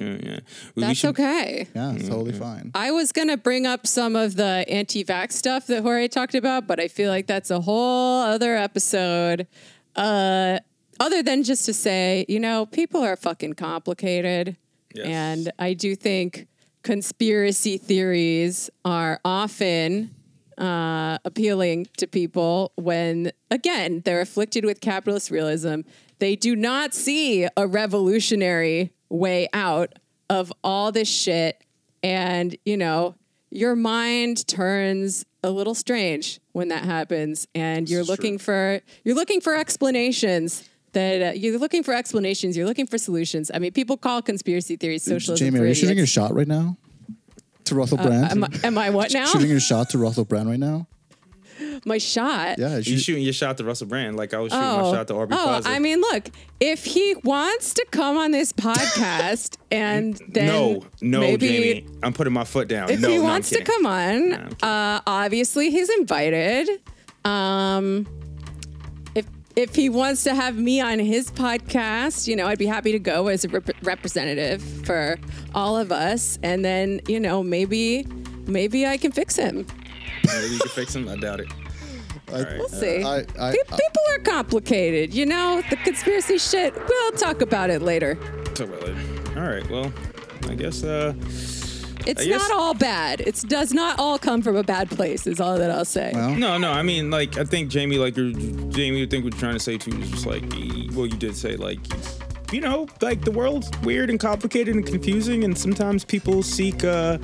Peace. yeah, yeah. We- we That's should- okay. Yeah, it's totally fine. I was gonna bring up some of the anti-vax stuff that Jorge talked about, but I feel like that's a whole other episode. Uh, other than just to say, you know, people are fucking complicated, Yes. and I do think conspiracy theories are often uh, appealing to people when, again, they're afflicted with capitalist realism. They do not see a revolutionary way out of all this shit. And, you know, your mind turns a little strange when that happens. And you're true. looking for you're looking for explanations that uh, you're looking for explanations. You're looking for solutions. I mean, people call conspiracy theories socialism. Jamie, are you shooting your shot right now? To Russell Brand? Uh, Am I, am I what now? shooting your shot to Russell Brand right now? My shot. Yeah, You shoot- shooting your shot to Russell Brand like I was shooting my shot to Aubrey oh, Plaza. I mean, look, if he wants to come on this podcast and then no, no, maybe Jamie, I'm putting my foot down. if no, he no, I'm wants to come on, I'm uh, obviously he's invited. Um, if he wants to have me on his podcast, you know, I'd be happy to go as a rep- representative for all of us. And then, you know, maybe, maybe I can fix him. Maybe you can fix him. I doubt it. All right. We'll see. I- I- Pe- People are complicated, you know, the conspiracy shit. We'll talk about it later. Talk about it later. All right. Well, I guess. uh It's I guess- not all bad. It does not all come from a bad place, is all that I'll say. Well, No, no. I mean, like, I think Jamie, like, you're, Jamie, I think what you're trying to say too is just like, well, you did say like, you know, like the world's weird and complicated and confusing, and sometimes people seek, uh,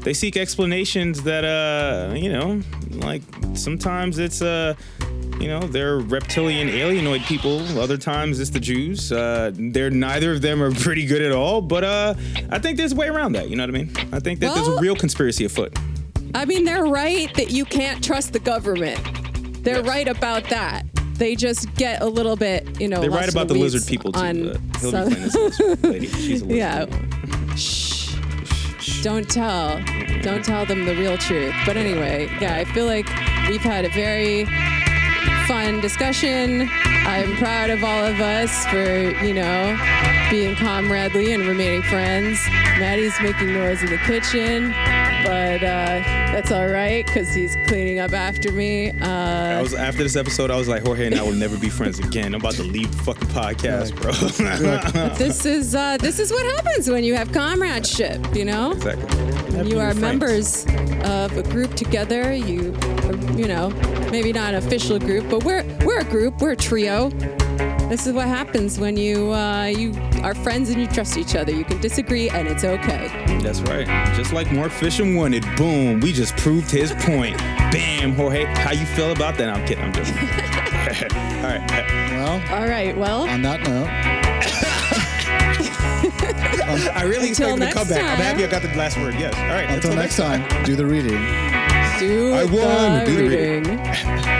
they seek explanations that, uh, you know, like sometimes it's, uh, you know, they're reptilian alienoid people. Other times it's the Jews. Uh, they're neither of them are pretty good at all. But uh, I think there's a way around that. You know what I mean? I think that there's a real conspiracy afoot. I mean, they're right that you can't trust the government. They're Yes. right about that. They just get a little bit, you know. Lost in about the weeds lizard people too. on Hillary some- Clinton lizard lady. She's a lizard. Yeah. Shh. Don't tell. Don't tell them the real truth. But anyway, yeah, I feel like we've had a very fun discussion. I'm proud of all of us for, you know, being comradely and remaining friends. Maddie's making noise in the kitchen, but uh, that's all right because he's cleaning up after me. Uh, I was after this episode. I was like, Jorge and I will never be friends again. I'm about to leave the fucking podcast, bro. this is uh, this is what happens when you have comradeship, you know. exactly. Have you are members of a group together. You, you know, maybe not an official group, but we're we're a group. We're a trio. This is what happens when you uh, you are friends and you trust each other. You can disagree and it's okay. That's right. Just like Mark Fisher wanted. Boom. We just proved his point. Bam, Jorge. How you feel about that? I'm kidding. I'm joking. All right. well, All right. Well, on that note, I really Until expected to next come back. I'm happy I got the last word. Yes. All right. until next time, do the reading. do I won. the Do the reading. reading.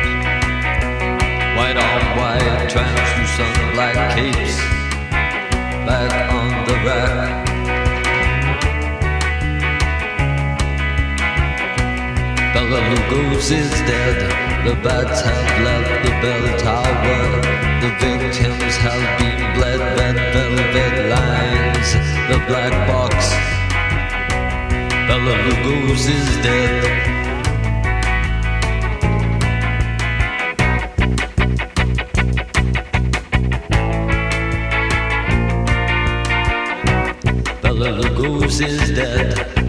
White on white, translucent black capes back on the rack. Bella Lugos is dead. The bats have left the bell tower. The victims have been bled. Red velvet lines. The black box. Bella Lugos is dead. Lugosi's